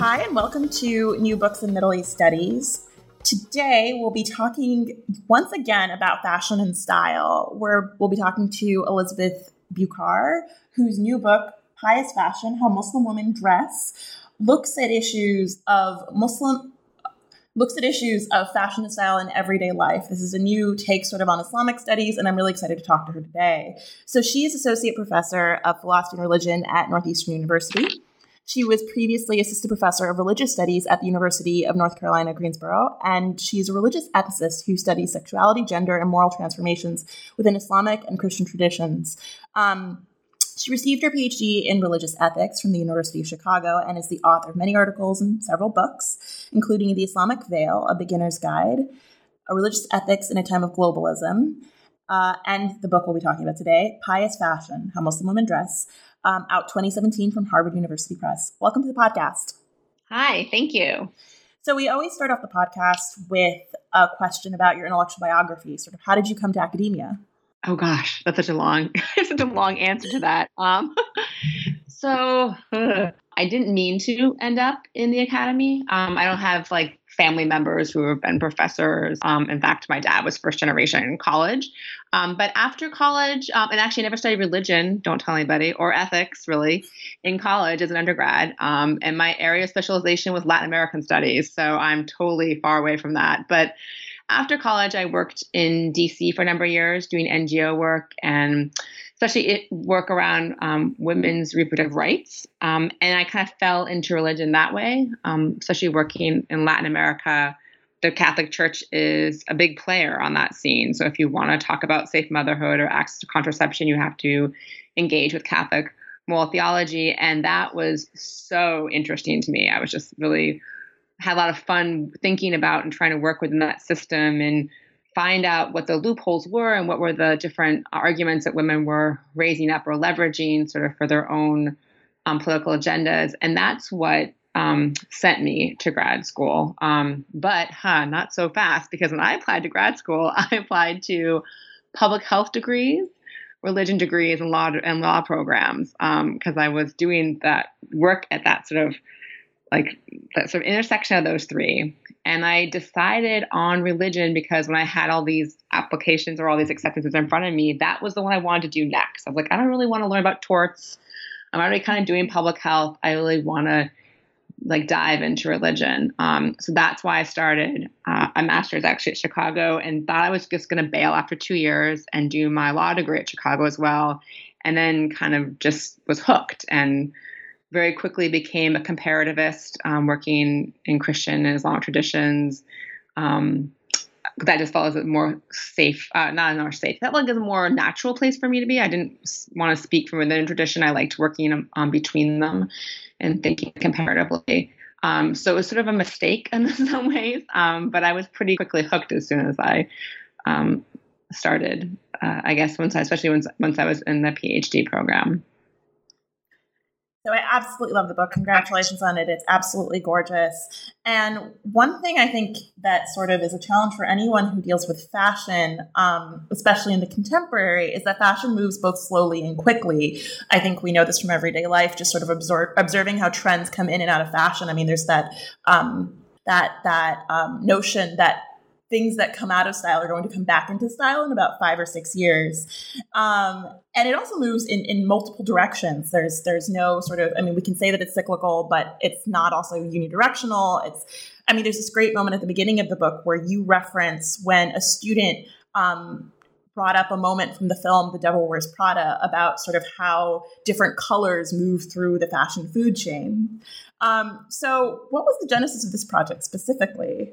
Hi, and welcome to New Books in Middle East Studies. Today, we'll be talking once again about fashion and style. Where we'll be talking to Elizabeth Bucar, whose new book, Pious Fashion How Muslim Women Dress, looks at issues of Muslim looks at issues of fashion and style in everyday life. This is a new take sort of on Islamic studies, and I'm really excited to talk to her today. So she is associate professor of philosophy and religion at Northeastern University. She was previously assistant professor of religious studies at the University of North Carolina, Greensboro, and she's a religious ethicist who studies sexuality, gender, and moral transformations within Islamic and Christian traditions. Um, she received her PhD in religious ethics from the University of Chicago and is the author of many articles and several books, including The Islamic Veil, A Beginner's Guide, A Religious Ethics in a Time of Globalism, uh, and the book we'll be talking about today, Pious Fashion How Muslim Women Dress, um, out 2017 from Harvard University Press. Welcome to the podcast. Hi, thank you. So, we always start off the podcast with a question about your intellectual biography. Sort of, how did you come to academia? Oh gosh, that's such a long, such a long answer to that. Um, so, uh, I didn't mean to end up in the academy. Um, I don't have like family members who have been professors. Um, in fact, my dad was first generation in college. Um, but after college, um, and actually, never studied religion, don't tell anybody, or ethics really, in college as an undergrad. Um, and my area of specialization was Latin American studies. So I'm totally far away from that. But after college, I worked in DC for a number of years doing NGO work and especially work around um, women's reproductive rights. Um, and I kind of fell into religion that way, um, especially working in Latin America. The Catholic Church is a big player on that scene. So if you want to talk about safe motherhood or access to contraception, you have to engage with Catholic moral theology. And that was so interesting to me. I was just really had a lot of fun thinking about and trying to work within that system and find out what the loopholes were and what were the different arguments that women were raising up or leveraging sort of for their own um, political agendas. And that's what um, sent me to grad school. Um, but huh, not so fast because when I applied to grad school, I applied to public health degrees, religion degrees, and law and law programs because um, I was doing that work at that sort of like that sort of intersection of those three. And I decided on religion because when I had all these applications or all these acceptances in front of me, that was the one I wanted to do next. I was like, I don't really want to learn about torts. I'm already kind of doing public health. I really want to like dive into religion. Um, so that's why I started uh, a master's actually at Chicago and thought I was just going to bail after two years and do my law degree at Chicago as well. And then kind of just was hooked and very quickly became a comparativist, um, working in Christian and Islamic traditions. Um, that just follows a more safe, uh, not more safe. That like is a more natural place for me to be. I didn't want to speak from within a tradition. I liked working um, between them and thinking comparatively. Um, so it was sort of a mistake in some ways, um, but I was pretty quickly hooked as soon as I um, started. Uh, I guess once I, especially once once I was in the PhD program. So I absolutely love the book. Congratulations on it. It's absolutely gorgeous. And one thing I think that sort of is a challenge for anyone who deals with fashion, um, especially in the contemporary, is that fashion moves both slowly and quickly. I think we know this from everyday life, just sort of absorb, observing how trends come in and out of fashion. I mean, there's that um, that that um, notion that things that come out of style are going to come back into style in about five or six years. Um, and it also moves in, in multiple directions. There's there's no sort of I mean we can say that it's cyclical, but it's not also unidirectional. It's I mean there's this great moment at the beginning of the book where you reference when a student um, brought up a moment from the film The Devil Wears Prada about sort of how different colors move through the fashion food chain. Um, so, what was the genesis of this project specifically?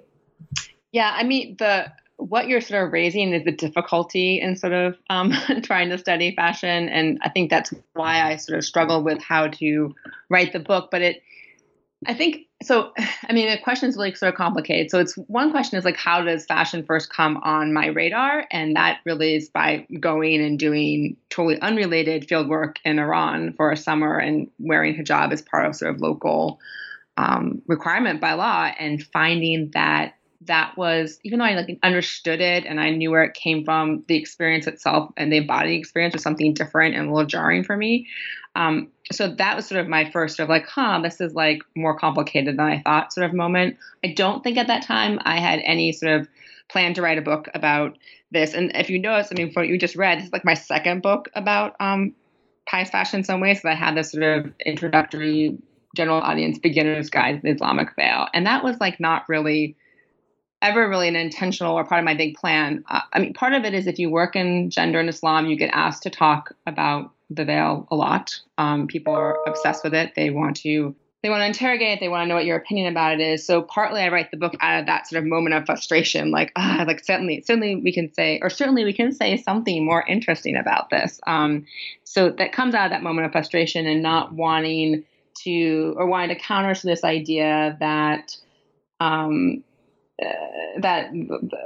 Yeah, I mean the what you're sort of raising is the difficulty in sort of um, trying to study fashion, and I think that's why I sort of struggle with how to write the book. But it, I think, so. I mean, the question is really sort of complicated. So it's one question is like, how does fashion first come on my radar? And that really is by going and doing totally unrelated field work in Iran for a summer and wearing hijab as part of sort of local um, requirement by law, and finding that that was even though I like understood it and I knew where it came from, the experience itself and the embodied experience was something different and a little jarring for me. Um, so that was sort of my first of like, huh, this is like more complicated than I thought sort of moment. I don't think at that time I had any sort of plan to write a book about this. And if you notice, I mean, from what you just read, this is like my second book about um, pious fashion in some ways. So I had this sort of introductory general audience beginner's guide to the Islamic veil. And that was like not really ever really an intentional or part of my big plan. Uh, I mean, part of it is if you work in gender and Islam, you get asked to talk about the veil a lot. Um, people are obsessed with it. They want to they want to interrogate. They want to know what your opinion about it is. So partly I write the book out of that sort of moment of frustration, like ah, like certainly certainly we can say or certainly we can say something more interesting about this. Um, so that comes out of that moment of frustration and not wanting to or wanting to counter to this idea that um, uh, that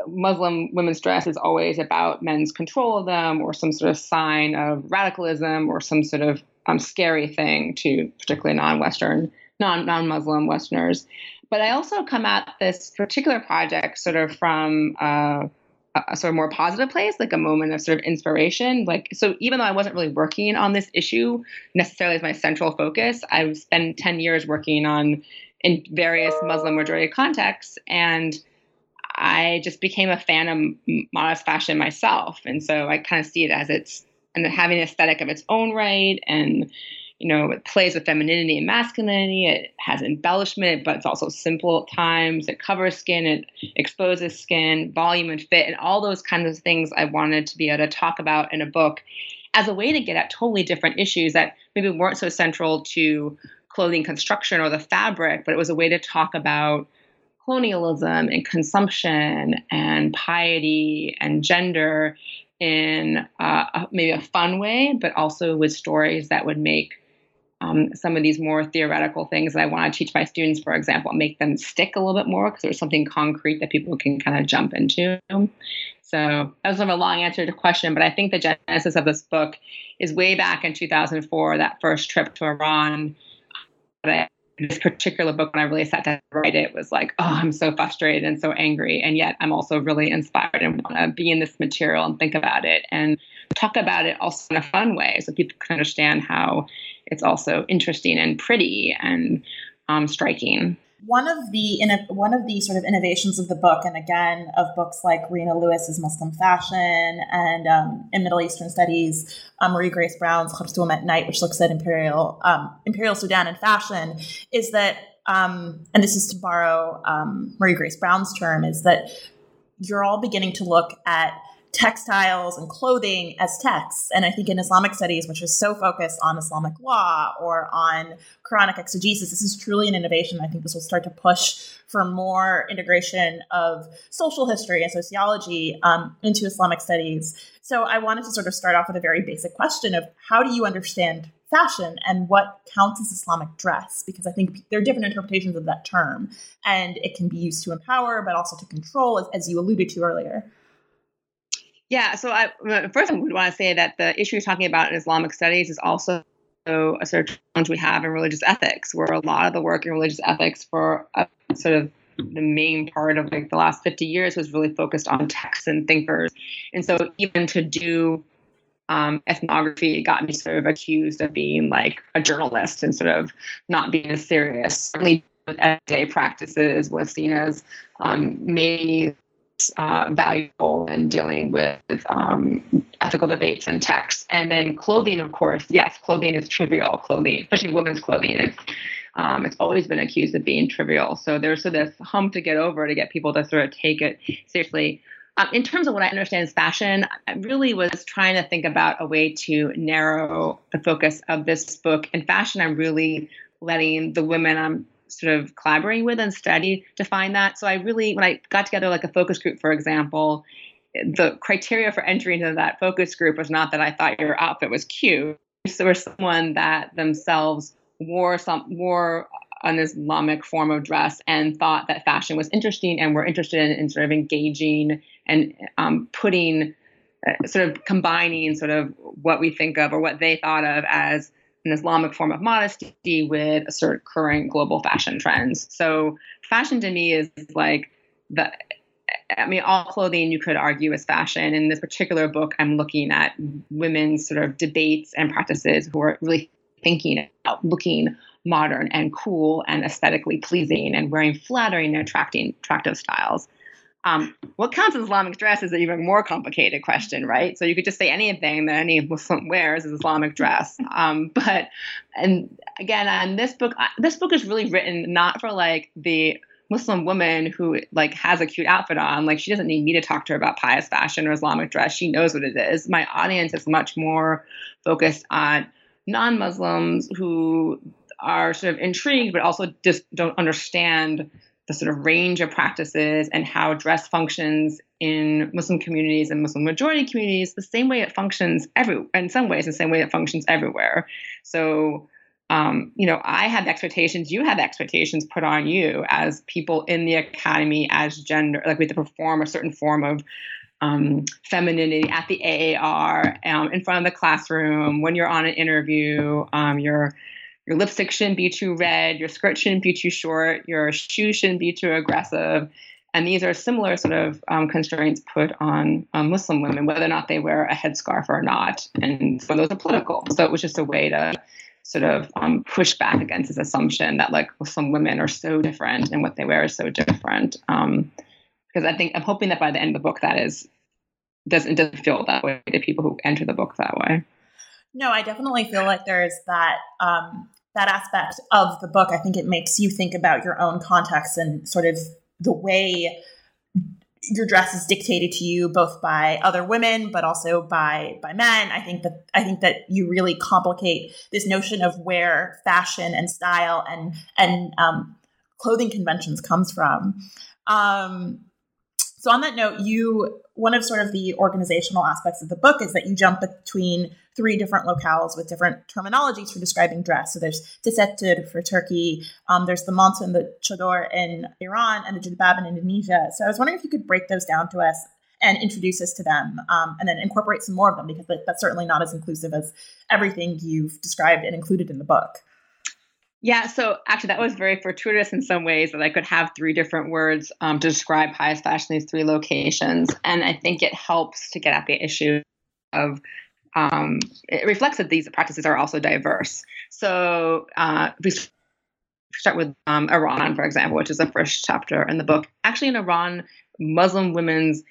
Muslim women's dress is always about men's control of them or some sort of sign of radicalism or some sort of um, scary thing to particularly non-Western, non non-Muslim Westerners. But I also come at this particular project sort of from uh, a sort of more positive place, like a moment of sort of inspiration. Like, so even though I wasn't really working on this issue necessarily as my central focus, I've spent 10 years working on in various Muslim majority contexts. And I just became a fan of modest fashion myself. And so I kind of see it as it's and having an aesthetic of its own right and you know it plays with femininity and masculinity it has embellishment but it's also simple at times it covers skin it exposes skin volume and fit and all those kinds of things i wanted to be able to talk about in a book as a way to get at totally different issues that maybe weren't so central to clothing construction or the fabric, but it was a way to talk about colonialism and consumption and piety and gender in uh, maybe a fun way, but also with stories that would make um, some of these more theoretical things that I want to teach my students, for example, make them stick a little bit more because there's something concrete that people can kind of jump into. So that was sort of a long answer to the question, but I think the genesis of this book is way back in 2004, that first trip to Iran this particular book, when I really sat down to write it, was like, oh, I'm so frustrated and so angry. And yet I'm also really inspired and want to be in this material and think about it and talk about it also in a fun way so people can understand how it's also interesting and pretty and um, striking one of the one of the sort of innovations of the book, and again of books like Reina Lewis's Muslim Fashion and um, in Middle Eastern Studies, um, Marie Grace Brown's Khartoum at Night, which looks at imperial um, imperial Sudan and fashion, is that um, and this is to borrow um, Marie Grace Brown's term, is that you're all beginning to look at textiles and clothing as texts. And I think in Islamic studies, which is so focused on Islamic law or on Quranic exegesis, this is truly an innovation. I think this will start to push for more integration of social history and sociology um, into Islamic studies. So I wanted to sort of start off with a very basic question of how do you understand fashion and what counts as Islamic dress? Because I think there are different interpretations of that term, and it can be used to empower, but also to control, as, as you alluded to earlier. Yeah, so I, first I would want to say that the issue you're talking about in Islamic studies is also a sort of challenge we have in religious ethics, where a lot of the work in religious ethics for a, sort of the main part of like the last 50 years was really focused on texts and thinkers. And so even to do um, ethnography got me sort of accused of being like a journalist and sort of not being as serious. Certainly everyday practices was seen as um, maybe uh, valuable in dealing with um, ethical debates and texts. And then clothing, of course, yes, clothing is trivial. Clothing, especially women's clothing, is um, it's always been accused of being trivial. So there's sort of this hump to get over to get people to sort of take it seriously. Um, in terms of what I understand as fashion, I really was trying to think about a way to narrow the focus of this book. In fashion, I'm really letting the women I'm sort of collaborating with and study to find that. So I really, when I got together like a focus group, for example, the criteria for entry into that focus group was not that I thought your outfit was cute. So was someone that themselves wore some wore an Islamic form of dress and thought that fashion was interesting and were interested in, in sort of engaging and um, putting uh, sort of combining sort of what we think of or what they thought of as an Islamic form of modesty with a sort of current global fashion trends. So fashion to me is like the I mean, all clothing you could argue is fashion. In this particular book, I'm looking at women's sort of debates and practices who are really thinking about looking modern and cool and aesthetically pleasing and wearing flattering and attracting attractive styles. Um, what counts as Islamic dress is an even more complicated question, right? So you could just say anything that any Muslim wears is Islamic dress. Um, but and again, on this book, this book is really written not for like the Muslim woman who like has a cute outfit on. Like she doesn't need me to talk to her about pious fashion or Islamic dress. She knows what it is. My audience is much more focused on non-Muslims who are sort of intrigued, but also just don't understand the sort of range of practices and how dress functions in Muslim communities and Muslim majority communities the same way it functions every in some ways the same way it functions everywhere. So um, you know, I have expectations, you have expectations put on you as people in the academy as gender, like we have to perform a certain form of um, femininity at the AAR, um, in front of the classroom, when you're on an interview, um, your lipstick shouldn't be too red, your skirt shouldn't be too short, your shoes shouldn't be too aggressive. And these are similar sort of um, constraints put on um, Muslim women, whether or not they wear a headscarf or not. And so those are political. So it was just a way to sort of um, push back against this assumption that like Muslim women are so different and what they wear is so different. Um, because I think I'm hoping that by the end of the book, that is doesn't doesn't feel that way to people who enter the book that way. No, I definitely feel like there's that um, that aspect of the book. I think it makes you think about your own context and sort of the way your dress is dictated to you both by other women but also by by men i think that i think that you really complicate this notion of where fashion and style and and um, clothing conventions comes from um, so on that note, you one of sort of the organizational aspects of the book is that you jump between three different locales with different terminologies for describing dress. So there's tesettür for Turkey, um, there's the manto and the chador in Iran, and the jilbab in Indonesia. So I was wondering if you could break those down to us and introduce us to them, um, and then incorporate some more of them because that's certainly not as inclusive as everything you've described and included in the book. Yeah, so actually, that was very fortuitous in some ways that I could have three different words um, to describe pious fashion in these three locations. And I think it helps to get at the issue of um, it reflects that these practices are also diverse. So uh, we start with um, Iran, for example, which is the first chapter in the book. Actually, in Iran, Muslim women's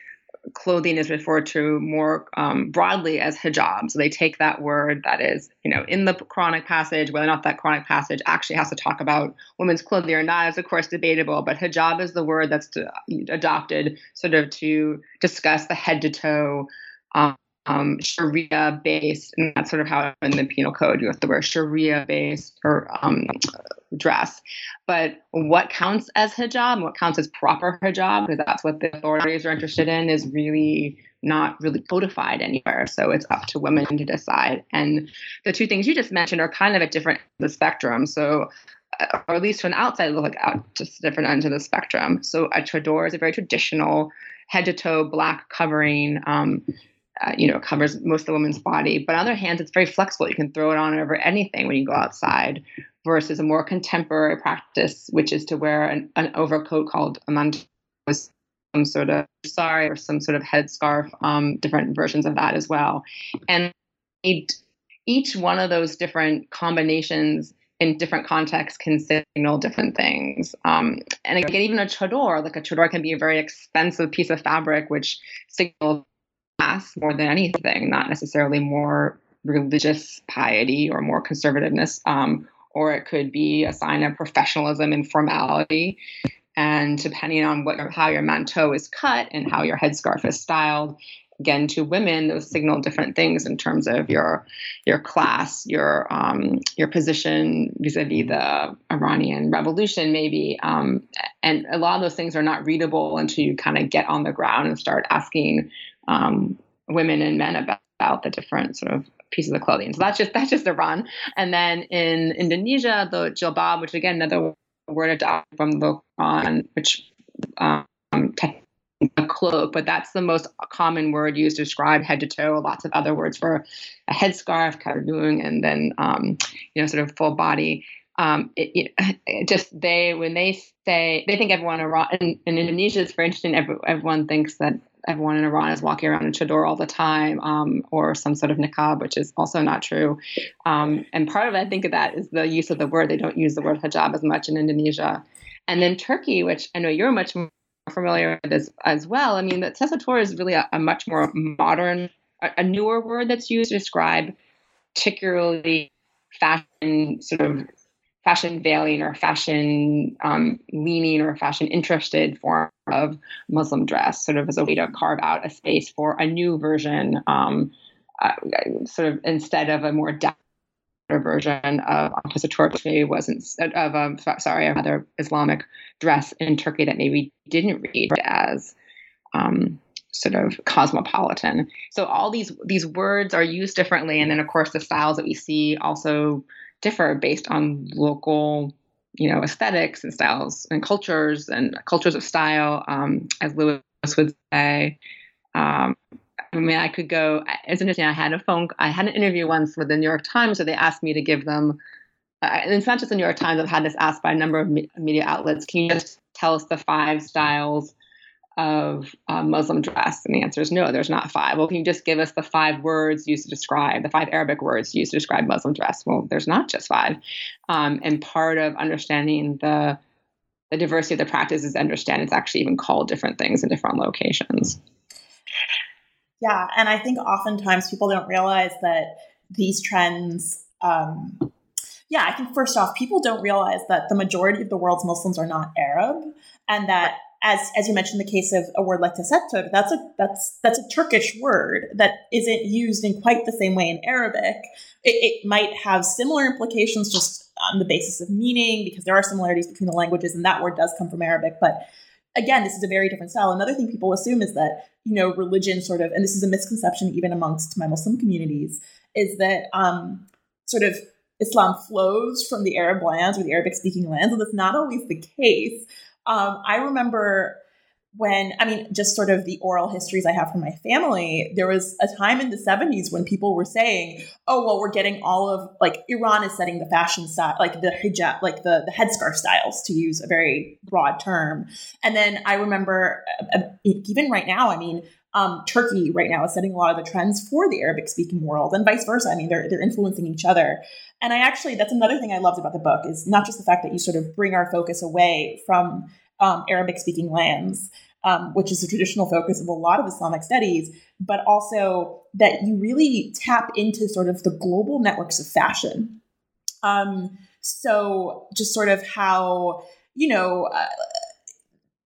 clothing is referred to more um, broadly as hijab. So they take that word that is, you know, in the Quranic passage, whether or not that Quranic passage actually has to talk about women's clothing or not is, of course, debatable. But hijab is the word that's to, adopted sort of to discuss the head to toe. Um, um, Sharia based, and that's sort of how in the penal code you have to wear Sharia based or um, dress. But what counts as hijab, what counts as proper hijab, because that's what the authorities are interested in, is really not really codified anywhere. So it's up to women to decide. And the two things you just mentioned are kind of at different the spectrum. So uh, or at least from the outside look out just different ends of the spectrum. So a chador is a very traditional head to toe black covering. Um, uh, you know, covers most of the woman's body. But on the other hand, it's very flexible. You can throw it on over anything when you go outside, versus a more contemporary practice, which is to wear an, an overcoat called a manto, some sort of sari or some sort of headscarf, um, different versions of that as well. And each one of those different combinations in different contexts can signal different things. Um, and again, even a chador, like a chador can be a very expensive piece of fabric, which signals class more than anything, not necessarily more religious piety or more conservativeness, um, or it could be a sign of professionalism and formality. And depending on what how your manteau is cut and how your headscarf is styled, again to women those signal different things in terms of your your class your um, your position vis-a-vis the iranian revolution maybe um, and a lot of those things are not readable until you kind of get on the ground and start asking um, women and men about, about the different sort of pieces of clothing. So that's just that's just iran. And then in indonesia the jilbab which again another word adopted from the Quran, which um, a cloak, but that's the most common word used to describe head to toe. Lots of other words for a headscarf, kadung, and then um, you know, sort of full body. Um, it, it, just they when they say they think everyone Iran in, in Indonesia is very interesting. Every, everyone thinks that everyone in Iran is walking around in chador all the time, um, or some sort of niqab, which is also not true. Um, and part of it, I think of that is the use of the word. They don't use the word hijab as much in Indonesia. And then Turkey, which I know you're much more familiar with as, as well. I mean, the tesettür is really a, a much more modern, a, a, newer word that's used to describe particularly fashion sort of fashion veiling or fashion um, leaning or fashion interested form of Muslim dress, sort of as a way to carve out a space for a new version, um, uh, sort of instead of a more version of which maybe wasn't of um, sorry, another Islamic dress in Turkey that maybe didn't read as um, sort of cosmopolitan. So all these these words are used differently, and then of course the styles that we see also differ based on local you know aesthetics and styles and cultures and cultures of style um, as lewis would say um, I mean, I could go. It's interesting. I had a phone. I had an interview once with the New York Times, where they asked me to give them. Uh, and it's not just the New York Times. I've had this asked by a number of me- media outlets. Can you just tell us the five styles of uh, Muslim dress? And the answer is no. There's not five. Well, can you just give us the five words used to describe the five Arabic words used to describe Muslim dress? Well, there's not just five. Um, and part of understanding the the diversity of the practice is understand it's actually even called different things in different locations. Yeah, and I think oftentimes people don't realize that these trends. Um, yeah, I think first off, people don't realize that the majority of the world's Muslims are not Arab, and that as as you mentioned, the case of a word like tesettür, that's a that's that's a Turkish word that isn't used in quite the same way in Arabic. It, it might have similar implications just on the basis of meaning because there are similarities between the languages, and that word does come from Arabic, but again, this is a very different style. Another thing people assume is that, you know, religion sort of, and this is a misconception even amongst my Muslim communities, is that um, sort of Islam flows from the Arab lands or the Arabic speaking lands. And that's not always the case. Um, I remember when I mean, just sort of the oral histories I have from my family, there was a time in the 70s when people were saying, oh, well, we're getting all of like Iran is setting the fashion style, like the hijab, like the, the headscarf styles, to use a very broad term. And then I remember, uh, uh even right now, I mean, um, Turkey right now is setting a lot of the trends for the Arabic speaking world and vice versa. I mean, they're, they're influencing each other. And I actually, that's another thing I loved about the book is not just the fact that you sort of bring our focus away from um, Arabic speaking lands, um, which is the traditional focus of a lot of Islamic studies, but also that you really tap into sort of the global networks of fashion. Um, so just sort of how, you know, uh,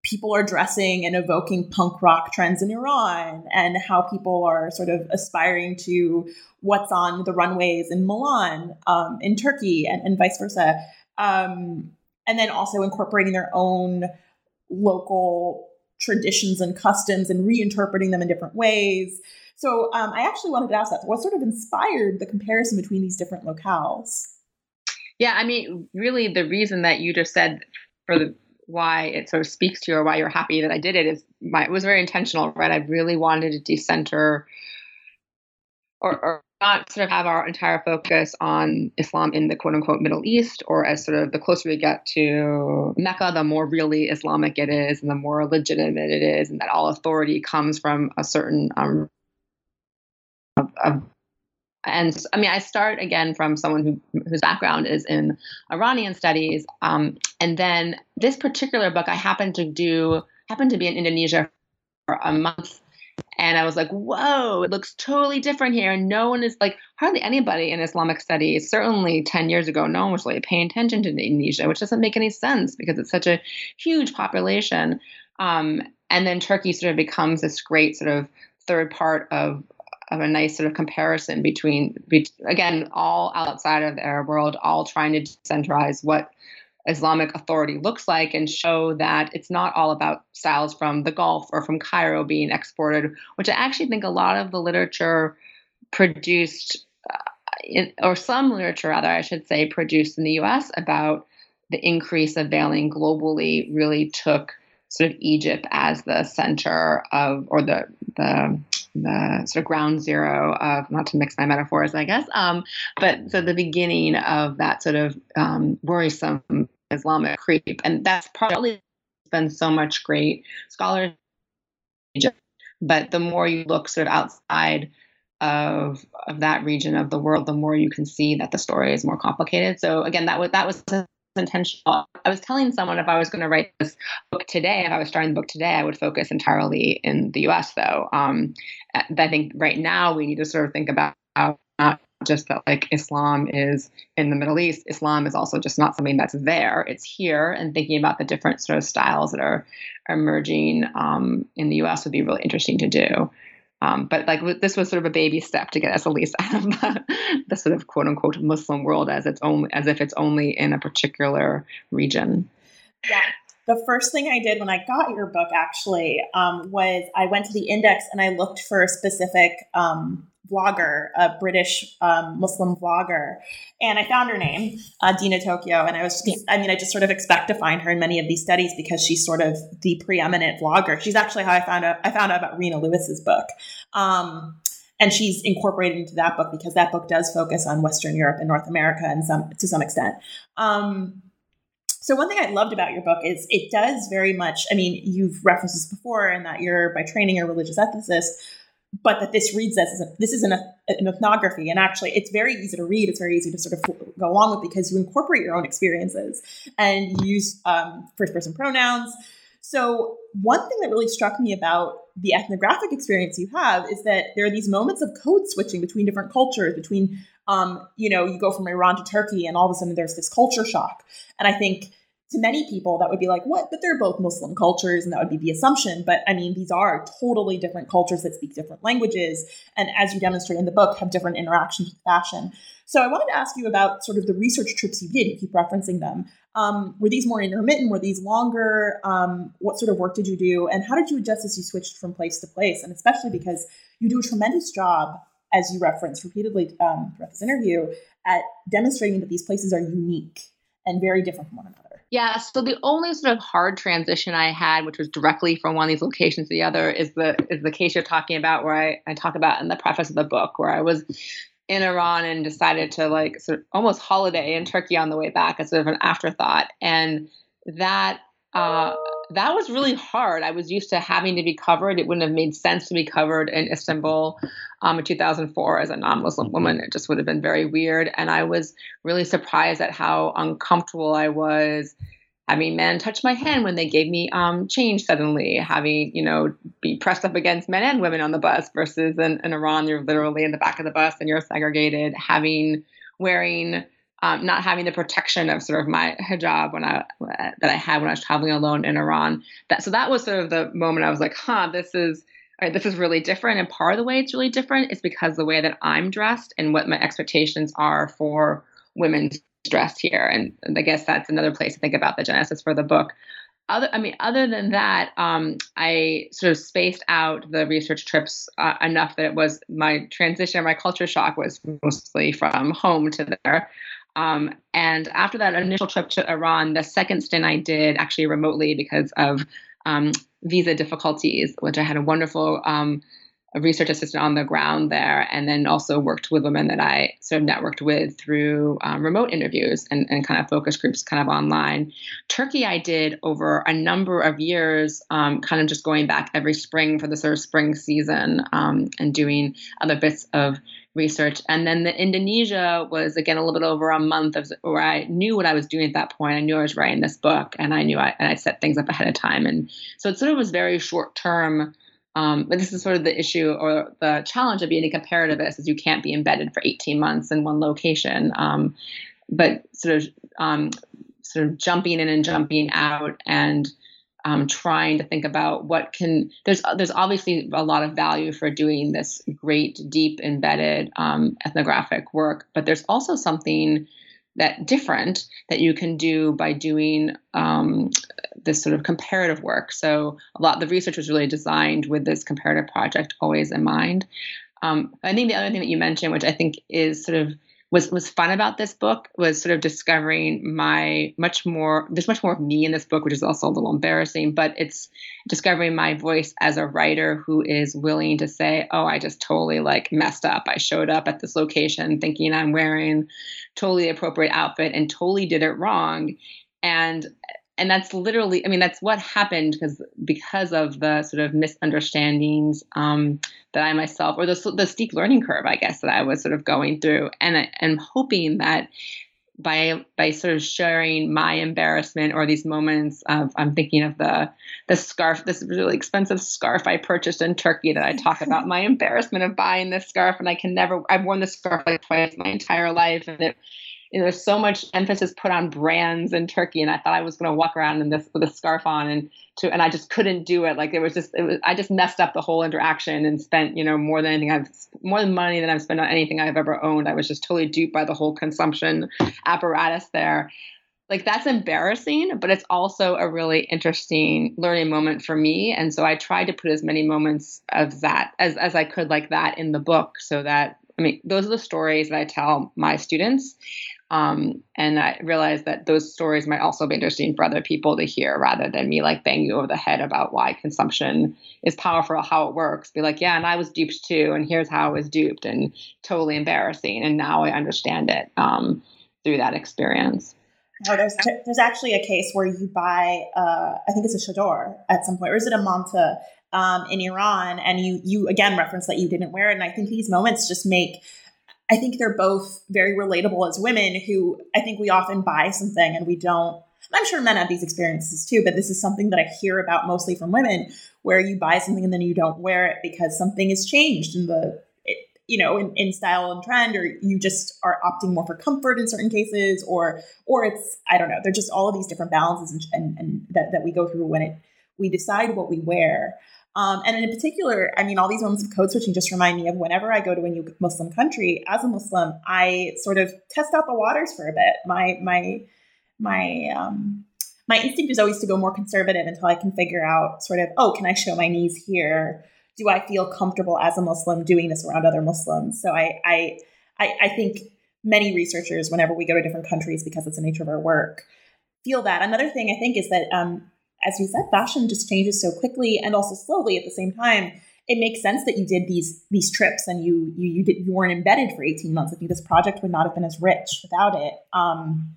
people are dressing and evoking punk rock trends in Iran and how people are sort of aspiring to what's on the runways in Milan, um, in Turkey, and, and vice versa. Um, and then also incorporating their own local traditions and customs and reinterpreting them in different ways. So um, I actually wanted to ask that. What sort of inspired the comparison between these different locales? Yeah, I mean, really, the reason that you just said for the why it sort of speaks to you or why you're happy that I did it is my it was very intentional, right? I really wanted to decenter or, or not sort of have our entire focus on Islam in the quote unquote Middle East, or as sort of the closer we get to Mecca, the more really Islamic it is, and the more legitimate it is, and that all authority comes from a certain um, of, of and I mean, I start again from someone who, whose background is in Iranian studies, um, and then this particular book I happened to do happened to be in Indonesia for a month and I was like, whoa, it looks totally different here. And no one is like, hardly anybody in Islamic studies, certainly 10 years ago, no one was really paying attention to Indonesia, which doesn't make any sense because it's such a huge population. Um, and then Turkey sort of becomes this great sort of third part of of a nice sort of comparison between, again, all outside of the Arab world, all trying to decentralize what Islamic authority looks like and show that it's not all about styles from the Gulf or from Cairo being exported, which I actually think a lot of the literature produced, uh, in, or some literature rather, I should say, produced in the US about the increase of veiling globally really took sort of Egypt as the center of, or the, the the sort of ground zero of not to mix my metaphors, I guess. Um, but so the beginning of that sort of um, worrisome Islamic creep, and that's probably been so much great scholars. But the more you look sort of outside of of that region of the world, the more you can see that the story is more complicated. So again, that was that was intentional. I was telling someone if I was going to write this book today, if I was starting the book today, I would focus entirely in the U.S. Though um, I think right now we need to sort of think about not just that like Islam is in the Middle East. Islam is also just not something that's there; it's here. And thinking about the different sort of styles that are emerging um, in the U.S. would be really interesting to do. Um, but like this was sort of a baby step to get us at least out of the, the, sort of quote unquote Muslim world as it's own as if it's only in a particular region. Yeah. The first thing I did when I got your book actually um, was I went to the index and I looked for specific um, vlogger, a British um, Muslim vlogger, and I found her name, uh, Dina Tokio. And I was, just, I mean, I just sort of expect to find her in many of these studies because she's sort of the preeminent vlogger. She's actually how I found out. I found out about Reina Lewis's book. Um, and she's incorporated into that book because that book does focus on Western Europe and North America and some to some extent. Um, so one thing I loved about your book is it does very much. I mean, you've referenced this before, and that you're by training a religious ethicist, but that this reads as this is an, an ethnography. And actually it's very easy to read. It's very easy to sort of go along with because you incorporate your own experiences and use um, first person pronouns. So one thing that really struck me about the ethnographic experience you have is that there are these moments of code switching between different cultures between um, you know you go from iran to turkey and all of a sudden there's this culture shock. And i think to many people that would be like what? But they're both muslim cultures and that would be the assumption. But i mean these are totally different cultures that speak different languages and as you demonstrate in the book have different interactions with fashion. So i wanted to ask you about sort of the research trips you did you keep referencing them. Um, were these more intermittent? Were these longer? Um, what sort of work did you do? And how did you adjust as you switched from place to place? And especially because you do a tremendous job as you referenced repeatedly um, throughout this interview at demonstrating that these places are unique and very different from one another. Yeah, so the only sort of hard transition I had, which was directly from one of these locations to the other, is the is the case you're talking about, where I, I talk about in the preface of the book, where I was in Iran and decided to like sort of almost holiday in Turkey on the way back as sort of an afterthought, and that uh, that was really hard. I was used to having to be covered. It wouldn't have made sense to be covered in Istanbul um, in 2004 as a non Muslim woman. It just would have been very weird. And I was really surprised at how uncomfortable I was having men touch my hand when they gave me um, change suddenly, having, you know, be pressed up against men and women on the bus versus in, in Iran, you're literally in the back of the bus and you're segregated, having, wearing, um, not having the protection of sort of my hijab when I that I had when I was traveling alone in Iran. That so that was sort of the moment I was like, huh, this is this is really different. And part of the way it's really different is because the way that I'm dressed and what my expectations are for women's dress here. And, and I guess that's another place to think about the genesis for the book. Other, I mean, other than that, um, I sort of spaced out the research trips uh, enough that it was my transition, my culture shock was mostly from home to there. Um, and after that initial trip to Iran, the second stint I did actually remotely because of um, visa difficulties, which I had a wonderful um, research assistant on the ground there, and then also worked with women that I sort of networked with through um, remote interviews and, and, kind of focus groups kind of online. Turkey, I did over a number of years, um, kind of just going back every spring for the sort of spring season um, and doing other bits of research. And then the Indonesia was again a little bit over a month of where I knew what I was doing at that point. I knew I was writing this book and I knew I and I set things up ahead of time. And so it sort of was very short term. Um, but this is sort of the issue or the challenge of being a comparativist is you can't be embedded for 18 months in one location. Um, but sort of um, sort of jumping in and jumping out and um, trying to think about what can there's there's obviously a lot of value for doing this great deep embedded um, ethnographic work but there's also something that different that you can do by doing um, this sort of comparative work. So a lot the research was really designed with this comparative project always in mind. Um, i think the other thing that you mentioned which i think is sort of was was fun about this book was sort of discovering my much more there's much more of me in this book which is also a little embarrassing but it's discovering my voice as a writer who is willing to say oh i just totally like messed up. I showed up at this location thinking i'm wearing totally appropriate outfit and totally did it wrong. And and that's literally i mean that's what happened because because of the sort of misunderstandings um, that i myself or the, the steep learning curve i guess that i was sort of going through. And I, am hoping that by by sort of sharing my embarrassment or these moments of I'm thinking of the the scarf this really expensive scarf I purchased in Turkey that I talk about my embarrassment of buying this scarf. And I can never I've worn this scarf like twice my entire life. And it you know, there's so much emphasis put on brands in Turkey, and I thought I was going to walk around in this with a scarf on, and to, and I just couldn't do it. Like it was just, was, I just messed up the whole interaction and spent, you know, more than anything I've, more than money than I've spent on anything I've ever owned. I was just totally duped by the whole consumption apparatus there. Like that's embarrassing, but it's also a really interesting learning moment for me. And so I tried to put as many moments of that as as I could like that in the book, so that I mean, those are the stories that I tell my students. Um, and I realized that those stories might also be interesting for other people to hear rather than me like banging you over the head about why consumption is powerful, how it works. Be like, yeah, and I was duped too, and here's how I was duped, and totally embarrassing. And now I understand it um, through that experience. Oh, there's there's actually a case where you buy, uh, I think it's a chador at some point, or is it a manta um, in Iran, and you you again reference that you didn't wear it, and I think these moments just make I think they're both very relatable as women who I think we often buy something and we don't. I'm sure men have these experiences too, but this is something that I hear about mostly from women where you buy something and then you don't wear it because something has changed in the, you know, in, in style and trend, or you just are opting more for comfort in certain cases, or, or it's, I don't know, they're just all of these different balances and, and, and that, that we go through when it, we decide what we wear. Um, and in particular, I mean, all these moments of code switching just remind me of whenever I go to a new Muslim country as a Muslim, I sort of test out the waters for a bit. My my my um, my instinct is always to go more conservative until I can figure out sort of, oh, can I show my knees here? Do I feel comfortable as a Muslim doing this around other Muslims? So I I I, I think many researchers, whenever we go to different countries, because it's the nature of our work, feel that. Another thing I think is that um, as you said, fashion just changes so quickly and also slowly at the same time. It makes sense that you did these these trips and you you you, did, you weren't embedded for 18 months. I think this project would not have been as rich without it. Um,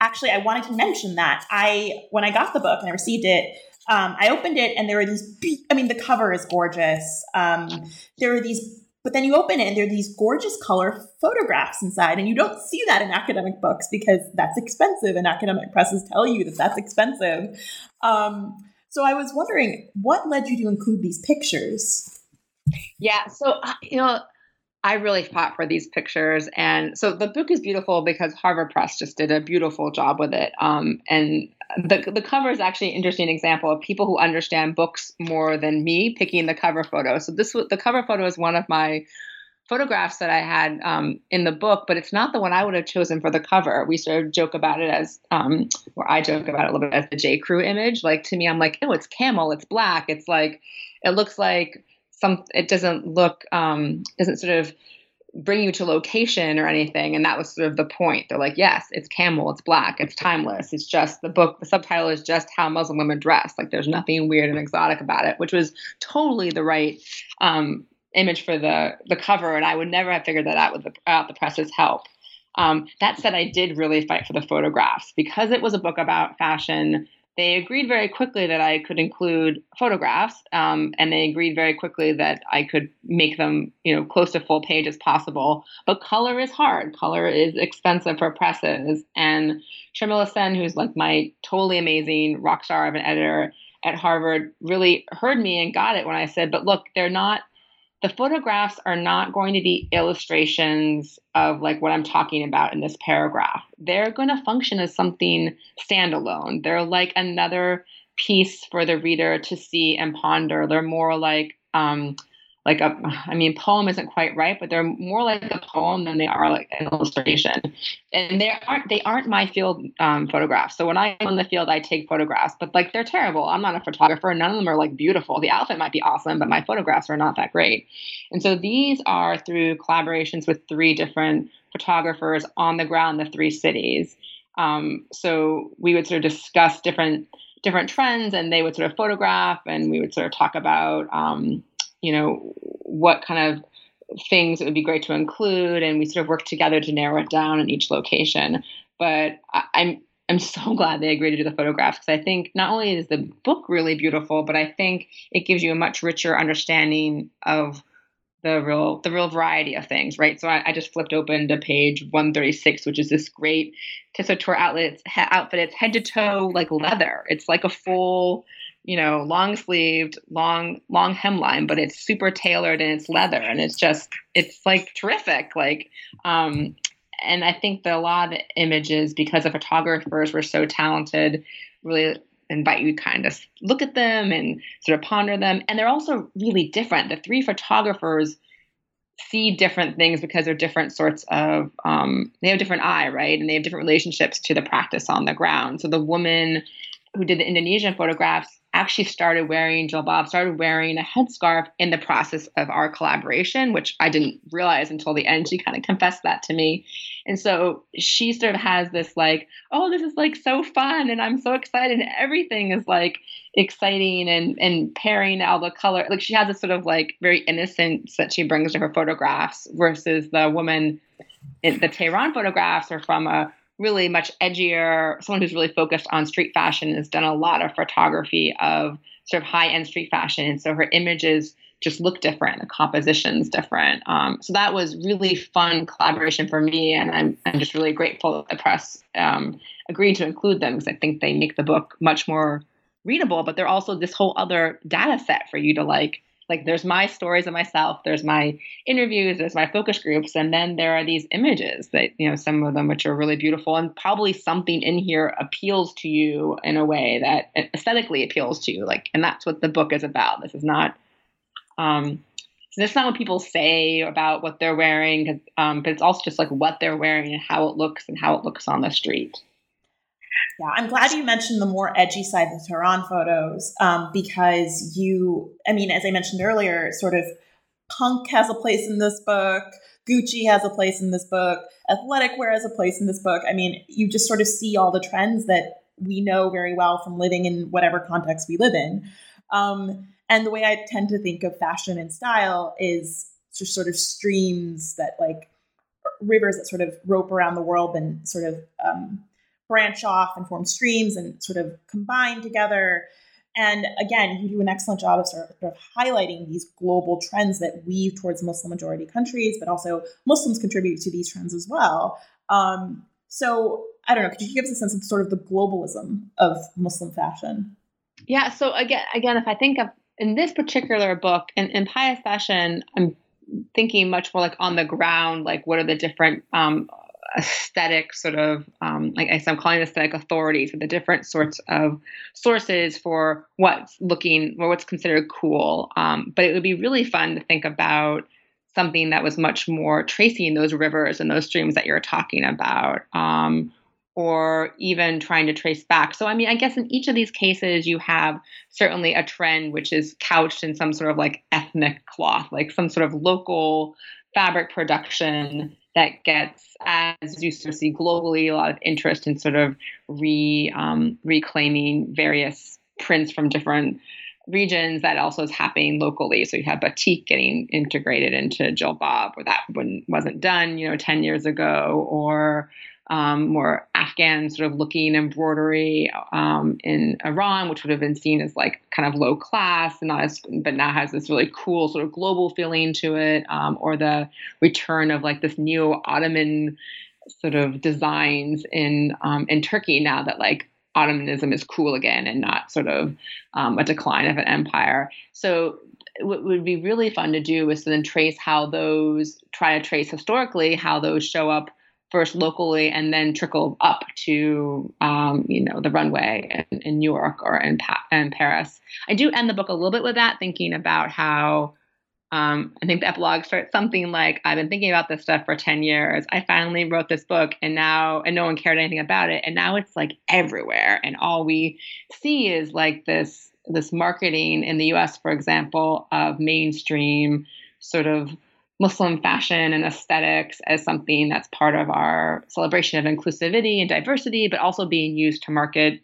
actually, I wanted to mention that I when I got the book and I received it, um, I opened it and there were these. I mean, the cover is gorgeous. Um, there were these but then you open it and there are these gorgeous color photographs inside. And you don't see that in academic books because that's expensive and academic presses tell you that that's expensive. Um, so I was wondering what led you to include these pictures? Yeah. So, uh, you know, I really fought for these pictures. And so the book is beautiful because Harvard Press just did a beautiful job with it. Um, and the, the cover is actually an interesting example of people who understand books more than me picking the cover photo. So this the cover photo is one of my photographs that I had um, in the book, but it's not the one I would have chosen for the cover. We sort of joke about it as, um, or I joke about it a little bit as the J. Crew image. Like to me, I'm like, oh, it's camel, it's black, it's like, it looks like some it doesn't look um, doesn't sort of bring you to location or anything. And that was sort of the point. They're like yes it's camel it's black it's timeless. It's just the book the subtitle is just how muslim women dress. Like there's nothing weird and exotic about it which was totally the right um, image for the the cover. And i would never have figured that out with the, without the press's help. Um, that said i did really fight for the photographs. Because it was a book about fashion they agreed very quickly that I could include photographs, um, and they agreed very quickly that I could make them, you know, close to full page as possible. But color is hard. Color is expensive for presses. And Sharmila Sen, who's like my totally amazing rock star of an editor at Harvard, really heard me and got it when I said, "But look, they're not the photographs are not going to be illustrations of like what I'm talking about in this paragraph. They're going to function as something standalone. They're like another piece for the reader to see and ponder. They're more like um, like a i mean poem isn't quite right but they're more like a poem than they are like an illustration. And they aren't they aren't my field um, photographs. So when i'm in the field i take photographs but like they're terrible. I'm not a photographer. None of them are like beautiful. The outfit might be awesome but my photographs are not that great. And so these are through collaborations with three different photographers on the ground the three cities. Um, so we would sort of discuss different different trends and they would sort of photograph and we would sort of talk about um, you know, what kind of things it would be great to include, and we sort of worked together to narrow it down in each location. But I, I'm I'm so glad they agreed to do the photographs because I think not only is the book really beautiful, but I think it gives you a much richer understanding of the real the real variety of things, right? So I, I just flipped open to page 136, which is this great tesettür outlet outfit. It's head to toe like leather. It's like a full you know, long sleeved, long, long hemline, but it's super tailored and it's leather and it's just, it's like terrific. Like, um, and I think that a lot of images, because the photographers were so talented, really invite you to kind of look at them and sort of ponder them. And they're also really different. The three photographers see different things because they're different sorts of um, they have different eye right and they have different relationships to the practice on the ground so the woman who did the indonesian photographs actually started wearing jilbab started wearing a headscarf in the process of our collaboration, which I didn't realize until the end. She kind of confessed that to me. And so she sort of has this like, oh, this is like so fun and I'm so excited. And everything is like exciting and, and pairing all the color. Like she has this sort of like very innocence that she brings to her photographs versus the woman in the Tehran photographs are from a really much edgier, someone who's really focused on street fashion, has done a lot of photography of sort of high end street fashion. And so her images just look different, the composition's different. Um, so that was really fun collaboration for me. And I'm, I'm just really grateful that the press um, agreed to include them because I think they make the book much more readable, but they're also this whole other data set for you to like like there's my stories of myself there's my interviews there's my focus groups and then there are these images that you know some of them which are really beautiful and probably something in here appeals to you in a way that aesthetically appeals to you like and that's what the book is about. This is not um so that's not what people say about what they're wearing um, but it's also just like what they're wearing and how it looks and how it looks on the street yeah, I'm glad you mentioned the more edgy side of the Tehran photos um, because you, I mean, as I mentioned earlier, sort of punk has a place in this book, Gucci has a place in this book, athletic wear has a place in this book. I mean, you just sort of see all the trends that we know very well from living in whatever context we live in. Um, and the way I tend to think of fashion and style is just sort of streams that like rivers that sort of rope around the world and sort of um, branch off and form streams and sort of combine together. And again, you do an excellent job of sort of highlighting these global trends that weave towards Muslim majority countries, but also Muslims contribute to these trends as well. Um, so I don't know, could you give us a sense of sort of the globalism of Muslim fashion? Yeah. So again, again, if I think of in this particular book, in, in pious fashion, I'm thinking much more like on the ground, like what are the different um, aesthetic sort of um, like I am calling aesthetic authorities, with the different sorts of sources for what's looking or what's considered cool. Um, but it would be really fun to think about something that was much more tracing those rivers and those streams that you're talking about. Um, or even trying to trace back. So, I mean, I guess in each of these cases, you have certainly a trend which is couched in some sort of like ethnic cloth, like some sort of local fabric production that gets, as you sort of see globally, a lot of interest in sort of re um, reclaiming various prints from different regions that also is happening locally. So you have batik getting integrated into jilbab, where that wasn't done, you know, 10 years ago, or um, more Afghan sort of looking embroidery um, in Iran, which would have been seen as like kind of low class and not as, but now has this really cool sort of global feeling to it, um, or the return of like this neo Ottoman sort of designs in um, in Turkey now that like Ottomanism is cool again and not sort of um, a decline of an empire. So what would be really fun to do is to then trace how those try to trace historically how those show up first locally and then trickle up to um, you know the runway in, in New York or in, pa- in Paris. I do end the book a little bit with that, thinking about how um, I think the epilogue starts something like I've been thinking about this stuff for 10 years. I finally wrote this book and now, and no one cared anything about it. And now it's like everywhere. And all we see is like this, this marketing in the US, for example, of mainstream sort of Muslim fashion and aesthetics as something that's part of our celebration of inclusivity and diversity, but also being used to market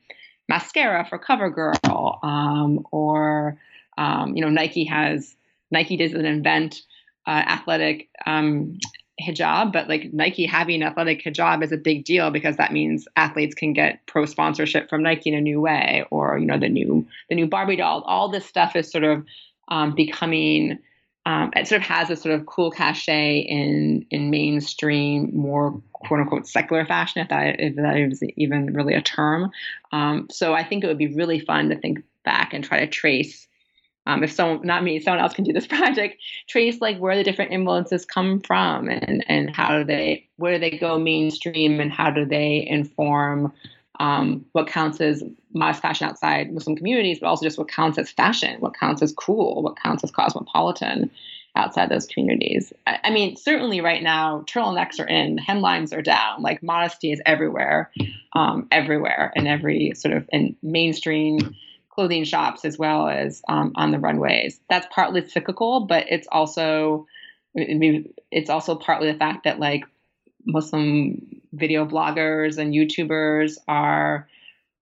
mascara for CoverGirl um, or, um, you know, Nike has Nike doesn't invent uh, athletic um, hijab, but like Nike having athletic hijab is a big deal because that means athletes can get pro sponsorship from Nike in a new way, or you know the new the new Barbie doll. All this stuff is sort of um, becoming. Um, it sort of has a sort of cool cachet in in mainstream, more quote unquote secular fashion, if that if that is even really a term. Um, so I think it would be really fun to think back and try to trace um, if someone not me someone else can do this project trace like where the different influences come from and and how do they where do they go mainstream and how do they inform um, what counts as modest fashion outside muslim communities but also just what counts as fashion what counts as cool what counts as cosmopolitan outside those communities I, I mean certainly right now turtlenecks are in hemlines are down like modesty is everywhere um, everywhere in every sort of in mainstream clothing shops as well as um, on the runways. That's partly cyclical, but it's also it's also partly the fact that like Muslim video bloggers and YouTubers are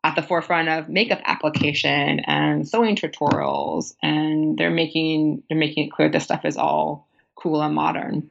at the forefront of makeup application and sewing tutorials, and they're making they're making it clear this stuff is all cool and modern.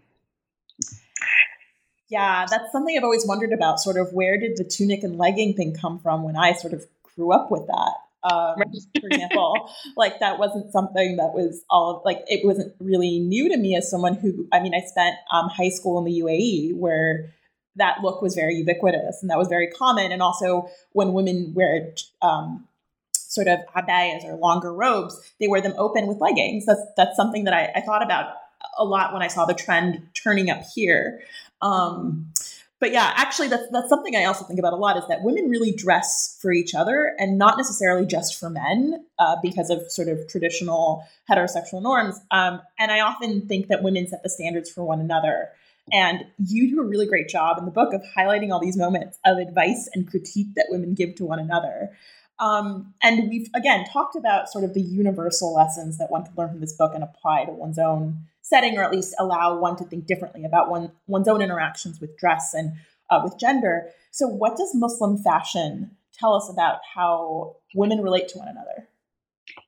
Yeah, that's something I've always wondered about. Sort of where did the tunic and legging thing come from when I sort of grew up with that? Um, for example like that wasn't something that was all of, like it wasn't really new to me as someone who i mean i spent um, high school in the uae where that look was very ubiquitous and that was very common. And also when women wear um, sort of abayas or longer robes they wear them open with leggings. That's that's something that i, I thought about a lot when i saw the trend turning up here. Um, but yeah, actually, that's that's something I also think about a lot is that women really dress for each other and not necessarily just for men uh, because of sort of traditional heterosexual norms. Um, and I often think that women set the standards for one another. And you do a really great job in the book of highlighting all these moments of advice and critique that women give to one another. Um, and we've again talked about sort of the universal lessons that one can learn from this book and apply to one's own setting, or at least allow one to think differently about one, one's own interactions with dress and uh, with gender. So, what does Muslim fashion tell us about how women relate to one another?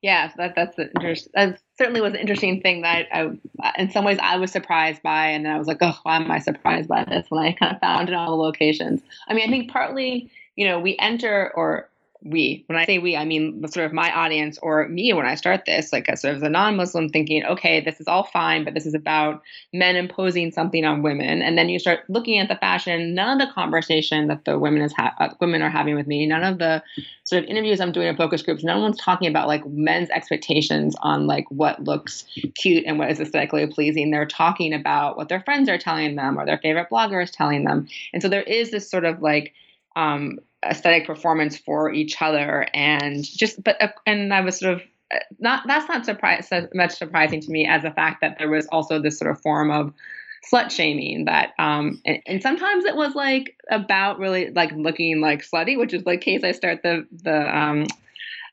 Yeah, that, that's that certainly was an interesting thing that I, I, in some ways, I was surprised by, and then I was like, oh, why am I surprised by this? When I kind of found in all the locations. I mean, I think partly, you know, we enter or we when i say we i mean sort of my audience or me when i start this like a sort of a non-muslim thinking okay this is all fine but this is about men imposing something on women. And then you start looking at the fashion none of the conversation that the women is ha- uh, women are having with me none of the sort of interviews i'm doing in focus groups no one's talking about like men's expectations on like what looks cute and what is aesthetically pleasing. They're talking about what their friends are telling them or their favorite blogger is telling them. And so there is this sort of like um, aesthetic performance for each other and just but uh, and i was sort of uh, not that's not surprise so much surprising to me as the fact that there was also this sort of form of slut shaming that um and, and, sometimes it was like about really like looking like slutty which is the case i start the the um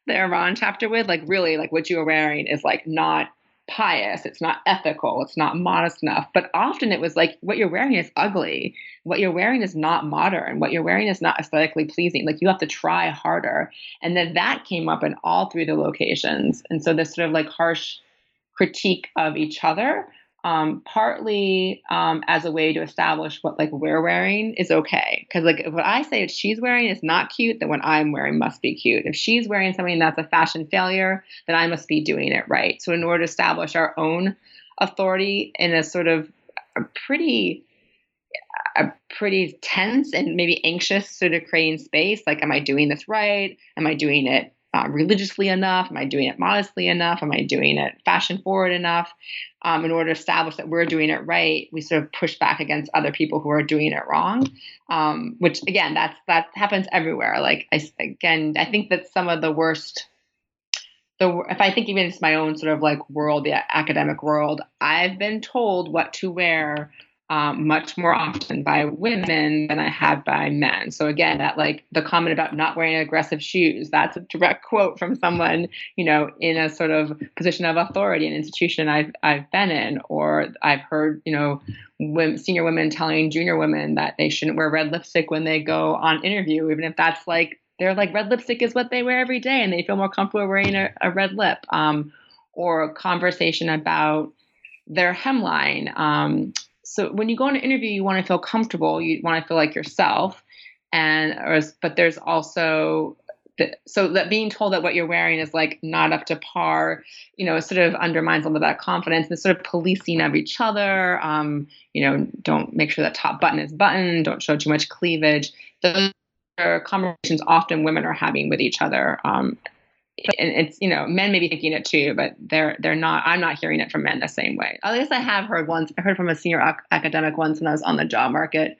the iran chapter with like really like what you were wearing is like not pious, it's not ethical, it's not modest enough. But often it was like, what you're wearing is ugly. What you're wearing is not modern. What you're wearing is not aesthetically pleasing. Like you have to try harder. And then that came up in all three of the locations. And so this sort of like harsh critique of each other um, partly um, as a way to establish what like we're wearing is okay. Because like what I say if she's wearing is not cute, then what I'm wearing must be cute. If she's wearing something that's a fashion failure, then I must be doing it right. So in order to establish our own authority in a sort of a pretty a pretty tense and maybe anxious sort of creating space like am i doing this right am i doing it uh, religiously enough? Am I doing it modestly enough? Am I doing it fashion forward enough? Um, in order to establish that we're doing it right, we sort of push back against other people who are doing it wrong. Um, which again, that's that happens everywhere. Like I, again, I think that some of the worst. The, if I think even it's my own sort of like world, the academic world, I've been told what to wear um, much more often by women than I have by men. So again, that like the comment about not wearing aggressive shoes, that's a direct quote from someone, you know, in a sort of position of authority, an institution I've I've been in, or I've heard, you know, women, senior women telling junior women that they shouldn't wear red lipstick when they go on interview, even if that's like they're like red lipstick is what they wear every day, and they feel more comfortable wearing a, a red lip. Um, or a conversation about their hemline. Um, so when you go on an interview, you want to feel comfortable. You want to feel like yourself, and or, but there's also the, so that being told that what you're wearing is like not up to par, you know, sort of undermines all of that confidence. The sort of policing of each other. Um, you know, don't make sure that top button is buttoned. Don't show too much cleavage. Those are conversations often women are having with each other. Um, and it's you know men may be thinking it too but they're they're not i'm not hearing it from men the same way. At least i have heard once i heard from a senior ac- academic once when i was on the job market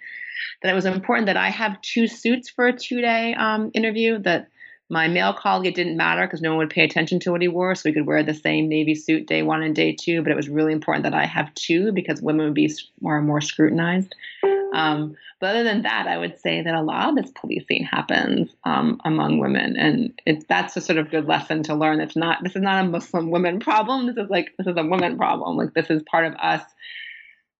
that it was important that i have two suits for a two day um, interview that my male colleague it didn't matter because no one would pay attention to what he wore so we could wear the same navy suit day one and day two but it was really important that i have two because women would be more and more scrutinized um, but other than that, I would say that a lot of this policing happens um, among women, and it, that's a sort of good lesson to learn. It's not this is not a Muslim women problem. This is like this is a women problem. Like this is part of us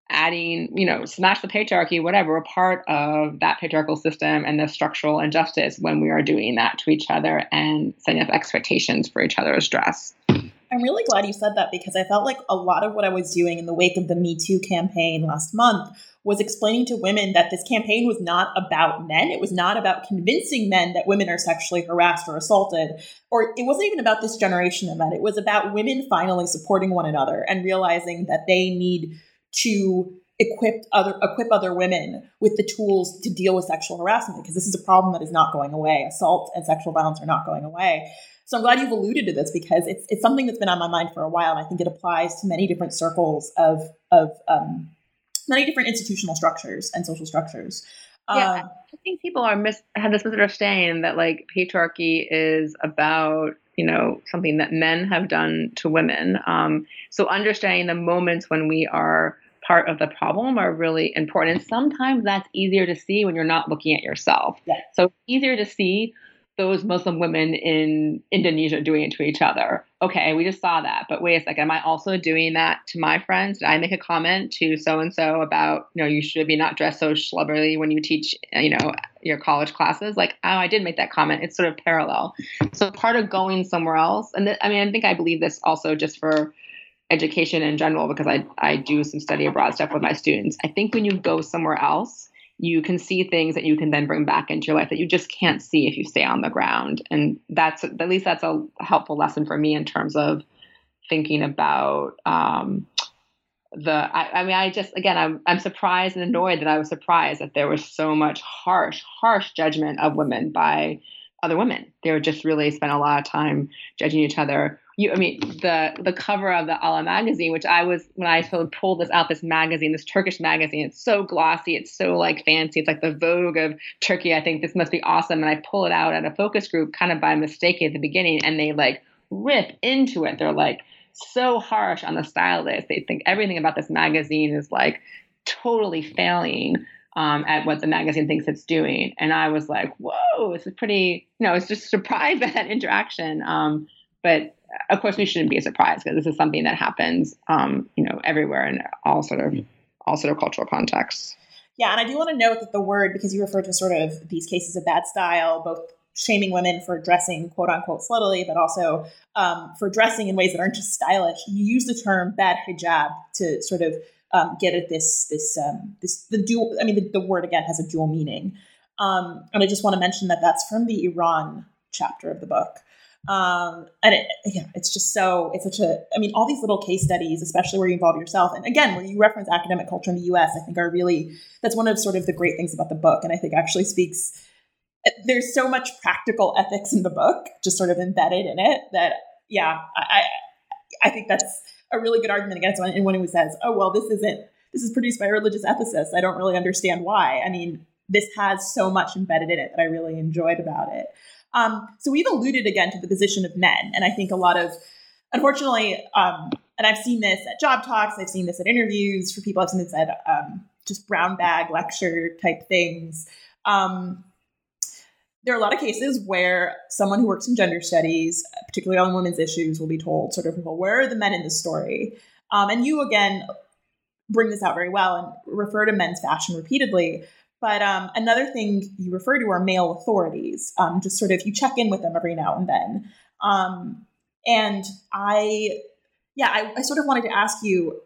adding, you know, smash the patriarchy, whatever, a part of that patriarchal system and the structural injustice when we are doing that to each other and setting up expectations for each other's dress. I'm really glad you said that because I felt like a lot of what I was doing in the wake of the Me Too campaign last month was explaining to women that this campaign was not about men. It was not about convincing men that women are sexually harassed or assaulted. Or it wasn't even about this generation of men. It was about women finally supporting one another and realizing that they need to equip other equip other women with the tools to deal with sexual harassment because this is a problem that is not going away. Assault and sexual violence are not going away. So I'm glad you've alluded to this because it's it's something that's been on my mind for a while, and I think it applies to many different circles of of um, many different institutional structures and social structures. Yeah, um, I think people are mis- have this misunderstanding that like patriarchy is about you know something that men have done to women. Um, so understanding the moments when we are part of the problem are really important, and sometimes that's easier to see when you're not looking at yourself. Yeah. So easier to see those Muslim women in Indonesia doing it to each other. Okay, we just saw that, but wait a second, am I also doing that to my friends? Did I make a comment to so and so about, you know, you should be not dressed so schlubberly when you teach, you know, your college classes? Like, oh, I did make that comment. It's sort of parallel. So part of going somewhere else, and th- I mean, I think I believe this also just for education in general because I I do some study abroad stuff with my students. I think when you go somewhere else you can see things that you can then bring back into your life that you just can't see if you stay on the ground. And that's at least that's a helpful lesson for me in terms of thinking about um, the. I, I, mean, I just again, I'm I'm surprised and annoyed that I was surprised that there was so much harsh, harsh judgment of women by other women. They were just really spent a lot of time judging each other you I mean the the cover of the Ala magazine, which I was when I sort of pulled this out, this magazine, this Turkish magazine, it's so glossy, it's so like fancy, it's like the Vogue of Turkey. I think this must be awesome. And I pull it out at a focus group kind of by mistake at the beginning, and they like rip into it. They're like so harsh on the stylist. They think everything about this magazine is like totally failing. Um, at what the magazine thinks it's doing. And I was like, whoa, this is pretty, you know, I was just surprised by that interaction. Um, but of course, we shouldn't be surprised because this is something that happens, um, you know, everywhere in all sort of all sort of cultural contexts. Yeah, and I do want to note that the word, because you referred to sort of these cases of bad style, both shaming women for dressing quote unquote sluttily, but also um, for dressing in ways that aren't just stylish. You use the term bad hijab to sort of um, get at this this um, this the dual. I mean, the, the, word again has a dual meaning, um, and I just want to mention that that's from the Iran chapter of the book. Um, and it, yeah, it's just so, it's such a, I mean, all these little case studies, especially where you involve yourself. And again, where you reference academic culture in the US, I think are really, that's one of sort of the great things about the book. And I think actually speaks there's so much practical ethics in the book, just sort of embedded in it, that yeah, I I think that's a really good argument against anyone who says, oh well, this isn't this is produced by a religious ethicist. I don't really understand why. I mean, this has so much embedded in it that I really enjoyed about it. Um, so we've alluded again to the position of men, and I think a lot of, unfortunately, um, and I've seen this at job talks, I've seen this at interviews for people, I've seen this at um, just brown bag lecture type things. Um, there are a lot of cases where someone who works in gender studies, particularly on women's issues, will be told, sort of, well, where are the men in the story? Um, and you, again, bring this out very well and refer to men's fashion repeatedly. But um, another thing you refer to are male authorities. Um, just sort of you check in with them every now and then. Um, and I, yeah, I, I, sort of wanted to ask you,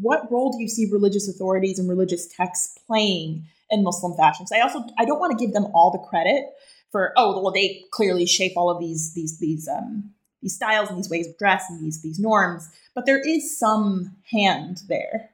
what role do you see religious authorities and religious texts playing in Muslim fashion? So I also I don't want to give them all the credit for oh well they clearly shape all of these these these um, these styles and these ways of dress and these these norms, but there is some hand there.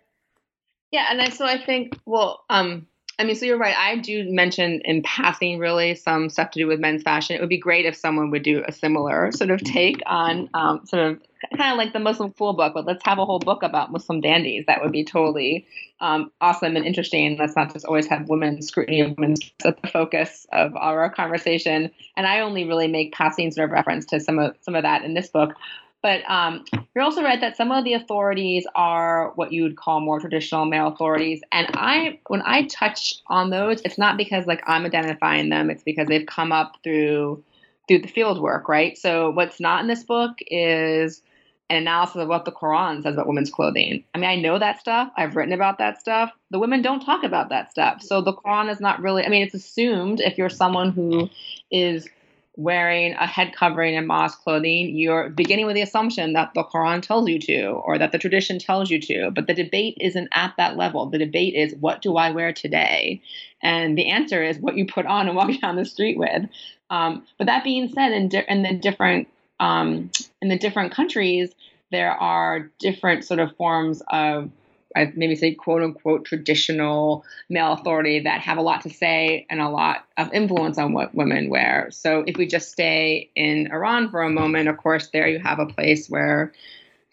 Yeah, and I, so I think well, um, I mean, so you're right. I do mention in passing really some stuff to do with men's fashion. It would be great if someone would do a similar sort of take on um, sort of kind of like the Muslim Cool book, but let's have a whole book about Muslim dandies. That would be totally um, awesome and interesting. Let's not just always have women's scrutiny of women's at the focus of our conversation. And I only really make passing sort of reference to some of some of that in this book. But um, you're also right that some of the authorities are what you would call more traditional male authorities. And I, when I touch on those, it's not because like I'm identifying them; it's because they've come up through through the field work, right? So what's not in this book is an analysis of what the Quran says about women's clothing. I mean, I know that stuff. I've written about that stuff. The women don't talk about that stuff. So the Quran is not really, I mean, it's assumed if you're someone who is wearing a head covering and mosque clothing, you're beginning with the assumption that the Quran tells you to or that the tradition tells you to. But the debate isn't at that level. The debate is what do I wear today? And the answer is what you put on and walk down the street with. Um, but that being said, in, di- in the different um, in the different countries, there are different sort of forms of I maybe say quote unquote traditional male authority that have a lot to say and a lot of influence on what women wear. So if we just stay in Iran for a moment, of course, there you have a place where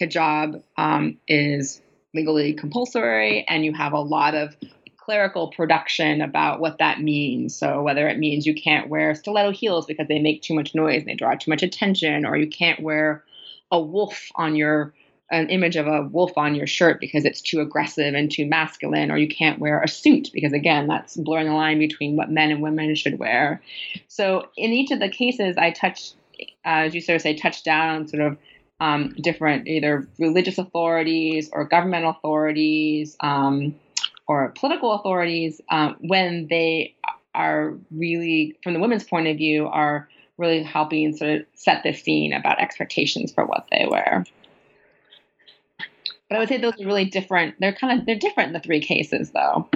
hijab um, is legally compulsory, and you have a lot of clerical production about what that means. So whether it means you can't wear stiletto heels because they make too much noise and they draw too much attention, or you can't wear a wolf on your an image of a wolf on your shirt because it's too aggressive and too masculine, or you can't wear a suit because, again, that's blurring the line between what men and women should wear. So, in each of the cases, I touched, uh, as you sort of say, touched down sort of um, different either religious authorities or government authorities um, or political authorities um, when they are really, from the women's point of view, are really helping sort of set the scene about expectations for what they wear. But I would say those are really different. They're kind of they're different in the three cases though.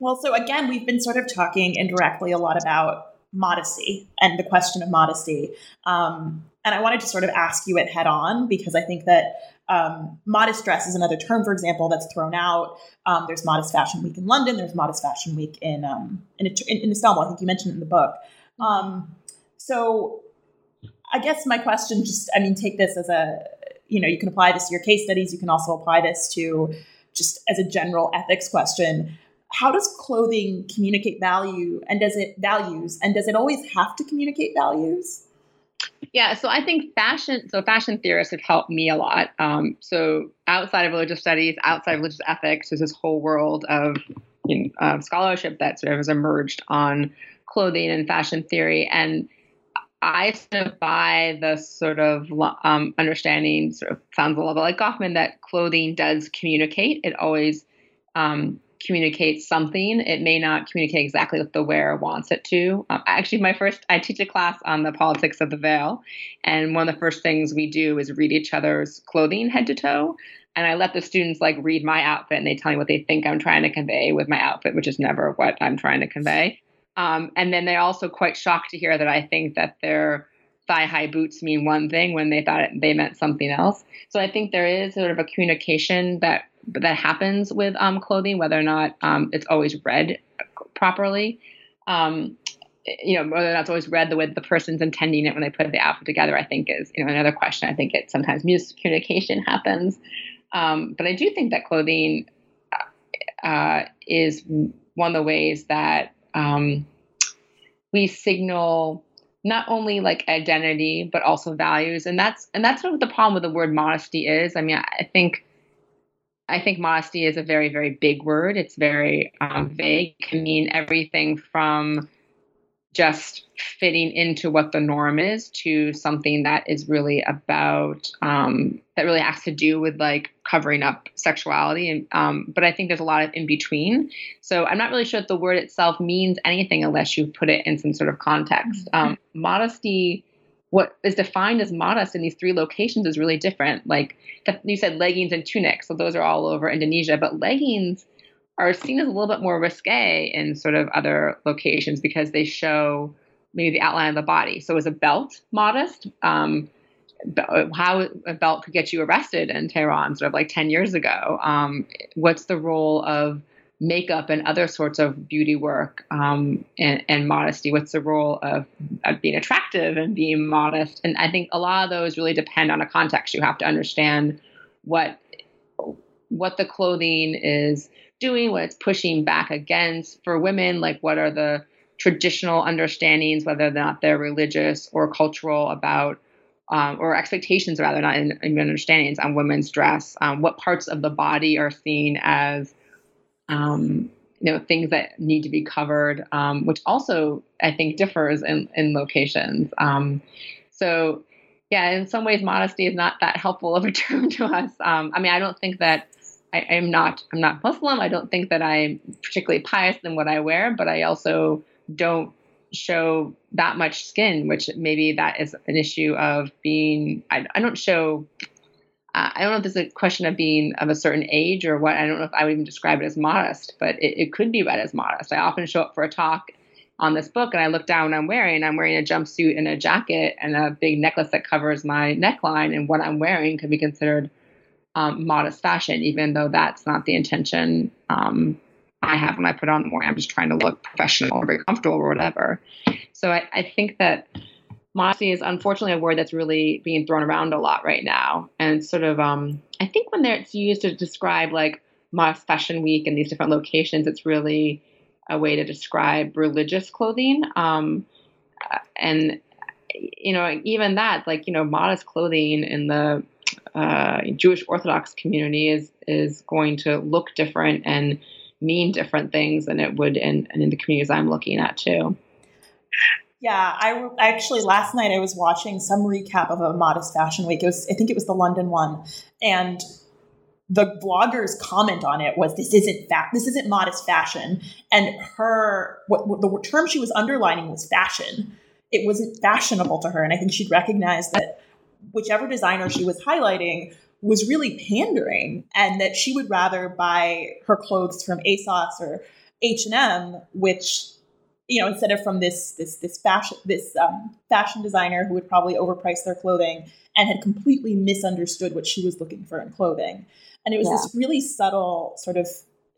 Well, so again, we've been sort of talking indirectly a lot about modesty and the question of modesty. Um, and I wanted to sort of ask you it head on because I think that um, modest dress is another term, for example, that's thrown out. Um, there's Modest Fashion Week in London. There's Modest Fashion Week in um, in, in, in, Istanbul. I think you mentioned it in the book. Um, so I guess my question, just I mean, take this as a you know, you can apply this to your case studies. You can also apply this to just as a general ethics question. How does clothing communicate value and does it values and does it always have to communicate values? Yeah, so I think fashion, so fashion theorists have helped me a lot. Um, so outside of religious studies, outside of religious ethics, there's this whole world of you know, uh, scholarship that sort of has emerged on clothing and fashion theory. And I sort of buy the sort of um, understanding, sort of sounds a little bit like Goffman, that clothing does communicate. It always um, communicates something. It may not communicate exactly what the wearer wants it to. Um, actually, my first, I teach a class on the politics of the veil, and one of the first things we do is read each other's clothing head to toe. And I let the students like read my outfit, and they tell me what they think I'm trying to convey with my outfit, which is never what I'm trying to convey. Um, and then they're also quite shocked to hear that I think that their thigh high boots mean one thing when they thought it, they meant something else. So I think there is sort of a communication that that happens with um, clothing, whether or not um, it's always read properly. Um, you know, whether that's always read the way the person's intending it when they put the outfit together, I think is, you know, another question. I think it sometimes miscommunication happens. Um, but I do think that clothing uh, is one of the ways that um, we signal not only like identity but also values and that's and that's what the problem with the word modesty is i mean i think i think modesty is a very very big word. It's very um, vague. It can mean everything from just fitting into what the norm is to something that is really about um, that really has to do with like covering up sexuality. And um, but i think there's a lot of in between so i'm not really sure if the word itself means anything unless you put it in some sort of context. Mm-hmm. um, modesty what is defined as modest in these three locations is really different like you said leggings and tunics so those are all over indonesia but leggings are seen as a little bit more risque in sort of other locations because they show maybe the outline of the body. So is a belt modest? Um, how a belt could get you arrested in Tehran, sort of like 10 years ago. Um, what's the role of makeup and other sorts of beauty work um, and, and, modesty? What's the role of, of, being attractive and being modest? And I think a lot of those really depend on a context. You have to understand what what the clothing is doing, what it's pushing back against. For women, like what are the traditional understandings, whether or not they're religious or cultural, about um, or expectations rather, not in, in understandings on women's dress. Um, what parts of the body are seen as um, you know things that need to be covered, um, which also I think differs in, in locations. Um, so yeah, in some ways, modesty is not that helpful of a term to us. Um, I mean, I don't think that I, am not I'm not Muslim. I don't think that I'm particularly pious in what I wear, but I also don't show that much skin, which maybe that is an issue of being. I, I don't show. Uh, I don't know if is a question of being of a certain age or what. I don't know if I would even describe it as modest, but it, it could be read as modest. I often show up for a talk on this book and I look down what I'm wearing. I'm wearing a jumpsuit and a jacket and a big necklace that covers my neckline, and what I'm wearing could be considered um, modest fashion, even though that's not the intention um, I have when I put on the more. I'm just trying to look professional or very comfortable or whatever. So I, I think that modesty is unfortunately a word that's really being thrown around a lot right now. And sort of, um, I think when it's used to describe like modest fashion week and these different locations, it's really a way to describe religious clothing. Um, and, you know, even that, like, you know, modest clothing in the uh, Jewish Orthodox community is is going to look different and mean different things than it would in, in the communities I'm looking at too. Yeah, I actually last night I was watching some recap of a Modest Fashion Week. It was I think it was the London one, and the blogger's comment on it was this isn't fa- this isn't modest fashion, and her what, what the term she was underlining was fashion. It wasn't fashionable to her, and I think she'd recognize that whichever designer she was highlighting was really pandering and that she would rather buy her clothes from ASOS or H&M which you know instead of from this this this fashion this um, fashion designer who would probably overprice their clothing and had completely misunderstood what she was looking for in clothing and it was yeah. this really subtle sort of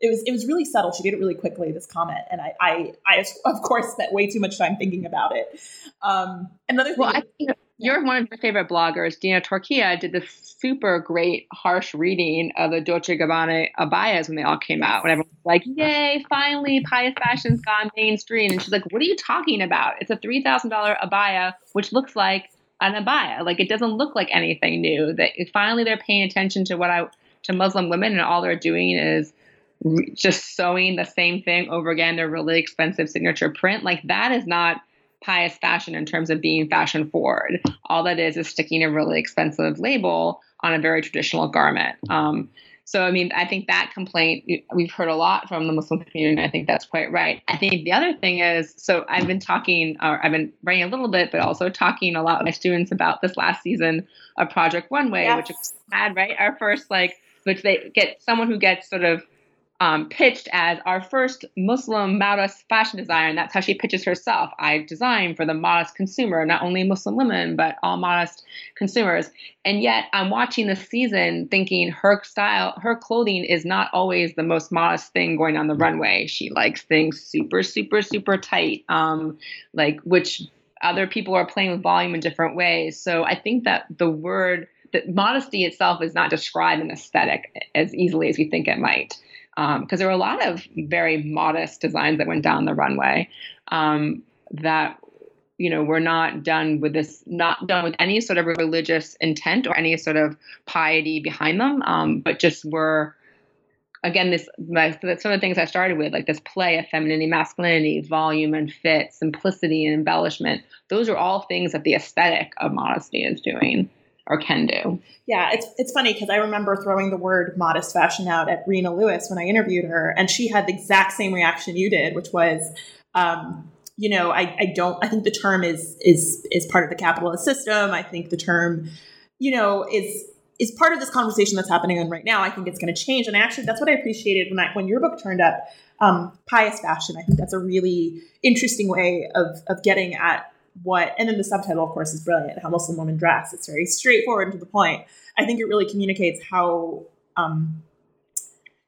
it was it was really subtle. She did it really quickly. This comment, and I I, I of course spent way too much time thinking about it. Um, another thing. Well, I, you're one of my favorite bloggers, Dina Tokio, did this super great harsh reading of the Dolce Gabbana abayas when they all came out. When everyone was like, "Yay, finally, pious fashion's gone mainstream," and she's like, "What are you talking about? It's a three thousand dollar abaya, which looks like an abaya. Like it doesn't look like anything new. That finally they're paying attention to what I to Muslim women, and all they're doing is." just sewing the same thing over again, their really expensive signature print. Like that is not pious fashion in terms of being fashion forward. All that is is sticking a really expensive label on a very traditional garment. Um, so, I mean, I think that complaint we've heard a lot from the Muslim community, and I think that's quite right. I think the other thing is so I've been talking, or I've been writing a little bit, but also talking a lot with my students about this last season of Project Runway, yes. which had, right, our first, like, which they get someone who gets sort of um, pitched as our first Muslim modest fashion designer. And that's how she pitches herself. I design for the modest consumer, not only Muslim women, but all modest consumers. And yet I'm watching this season thinking her style, her clothing is not always the most modest thing going on the runway. She likes things super, super, super tight, um, like which other people are playing with volume in different ways. So I think that the word that modesty itself is not described in aesthetic as easily as we think it might. Because um, there were a lot of very modest designs that went down the runway um, that you know were not done with this not done with any sort of religious intent or any sort of piety behind them um, but just were again this my, some of the things i started with like this play of femininity masculinity volume and fit simplicity and embellishment. Those are all things that the aesthetic of modesty is doing or can do. Yeah, it's it's funny because I remember throwing the word modest fashion out at Reina Lewis when I interviewed her, and she had the exact same reaction you did, which was, um, you know, I, I don't I think the term is is is part of the capitalist system. I think the term, you know, is is part of this conversation that's happening on right now. I think it's going to change, and actually, that's what I appreciated when I when your book turned up. Um, pious fashion. I think that's a really interesting way of of getting at what, and then the subtitle, of course, is brilliant. How Muslim women dress. It's very straightforward and to the point. I think it really communicates how, um,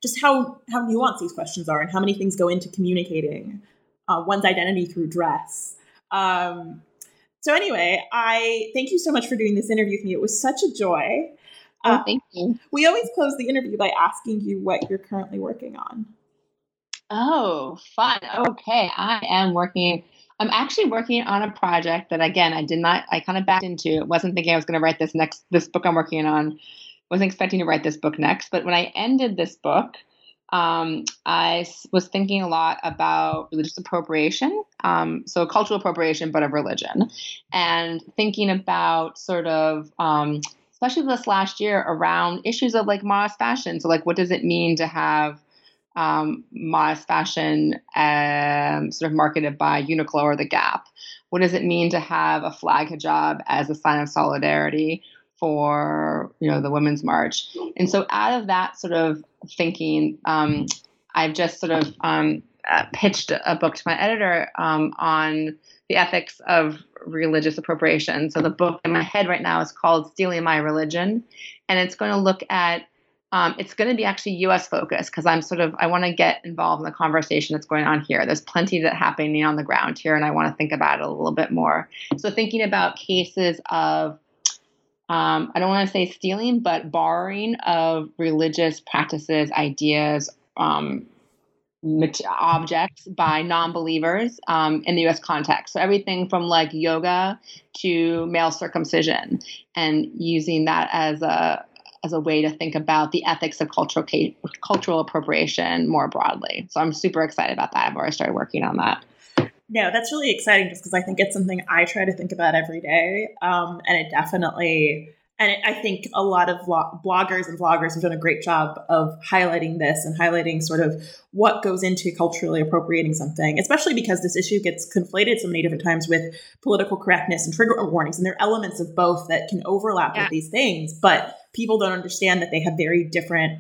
just how how nuanced these questions are, and how many things go into communicating uh, one's identity through dress. Um, so anyway, I thank you so much for doing this interview with me. It was such a joy. Oh, uh, thank you. We always close the interview by asking you what you're currently working on. Oh, fun. Okay. I am working I'm actually working on a project that again I did not I kind of backed into. wasn't thinking I was going to write this next this book I'm working on. Wasn't expecting to write this book next, but when I ended this book, um, I was thinking a lot about religious appropriation, um, so cultural appropriation, but of religion, and thinking about sort of, um, especially this last year, around issues of like modest fashion. So, like, what does it mean to have um, modest fashion um, sort of marketed by Uniqlo or The Gap? What does it mean to have a flag hijab as a sign of solidarity for you know the Women's March? And so out of that sort of thinking, um, I've just sort of um, uh, pitched a book to my editor um, on the ethics of religious appropriation. So the book in my head right now is called Stealing My Religion, and it's going to look at um, it's going to be actually U.S. focused because I'm sort of I want to get involved in the conversation that's going on here. There's plenty that happening on the ground here, and I want to think about it a little bit more. So thinking about cases of um, I don't want to say stealing, but borrowing of religious practices, ideas, um, objects by non-believers um, in the U.S. context. So everything from like yoga to male circumcision, and using that as a as a way to think about the ethics of cultural cultural appropriation more broadly. So I'm super excited about that. I've already started working on that. No, that's really exciting just because I think it's something I try to think about every day. Um, and it definitely, and it, I think a lot of bloggers and vloggers have done a great job of highlighting this and highlighting sort of what goes into culturally appropriating something, especially because this issue gets conflated so many different times with political correctness and trigger warnings. And there are elements of both that can overlap yeah. with these things. But people don't understand that they have very different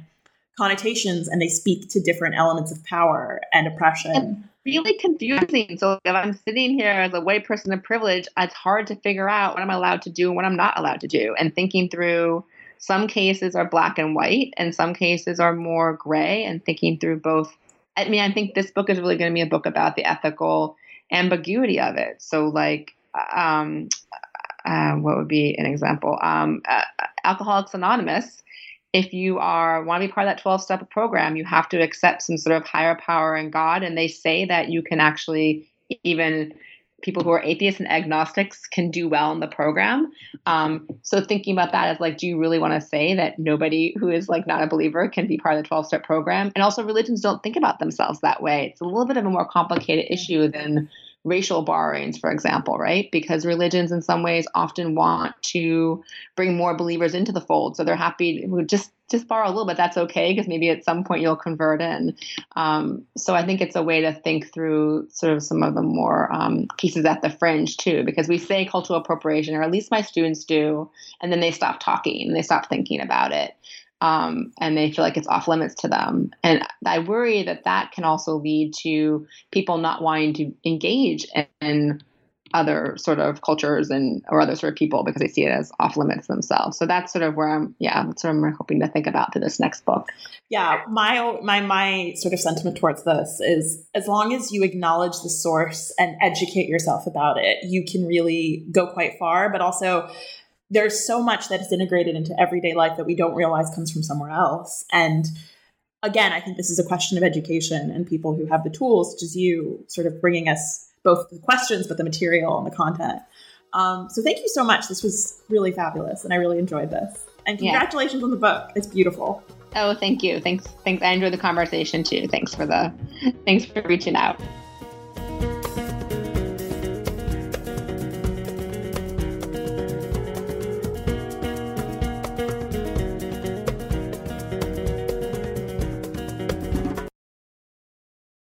connotations and they speak to different elements of power and oppression. It's really confusing. So if I'm sitting here as a white person of privilege, it's hard to figure out what I'm allowed to do and what I'm not allowed to do. And thinking through some cases are black and white and some cases are more gray and thinking through both. I mean, I think this book is really going to be a book about the ethical ambiguity of it. So like um, uh, what would be an example? Um, uh, Alcoholics Anonymous. If you are want to be part of that 12 step program, you have to accept some sort of higher power in God. And they say that you can actually even people who are atheists and agnostics can do well in the program. Um, so thinking about that as like, do you really want to say that nobody who is like not a believer can be part of the 12 step program? And also religions don't think about themselves that way. It's a little bit of a more complicated issue than racial borrowings, for example, right? Because religions in some ways often want to bring more believers into the fold. So they're happy to just just borrow a little bit. That's okay because maybe at some point you'll convert in. Um, so I think it's a way to think through sort of some of the more um, pieces at the fringe too, because we say cultural appropriation, or at least my students do, and then they stop talking and they stop thinking about it. Um, and they feel like it's off limits to them. And I worry that that can also lead to people not wanting to engage in other sort of cultures and or other sort of people because they see it as off limits themselves. So that's sort of where I'm yeah, that's what I'm hoping to think about to this next book. Yeah, my my my sort of sentiment towards this is as long as you acknowledge the source and educate yourself about it, you can really go quite far, but also there's so much that is integrated into everyday life that we don't realize comes from somewhere else. And again, I think this is a question of education and people who have the tools, such as you, sort of bringing us both the questions, but the material and the content. Um, so thank you so much. This was really fabulous, and I really enjoyed this. And congratulations yeah. on the book. It's beautiful. Oh, thank you. Thanks. Thanks. I enjoyed the conversation too. Thanks for the. Thanks for reaching out.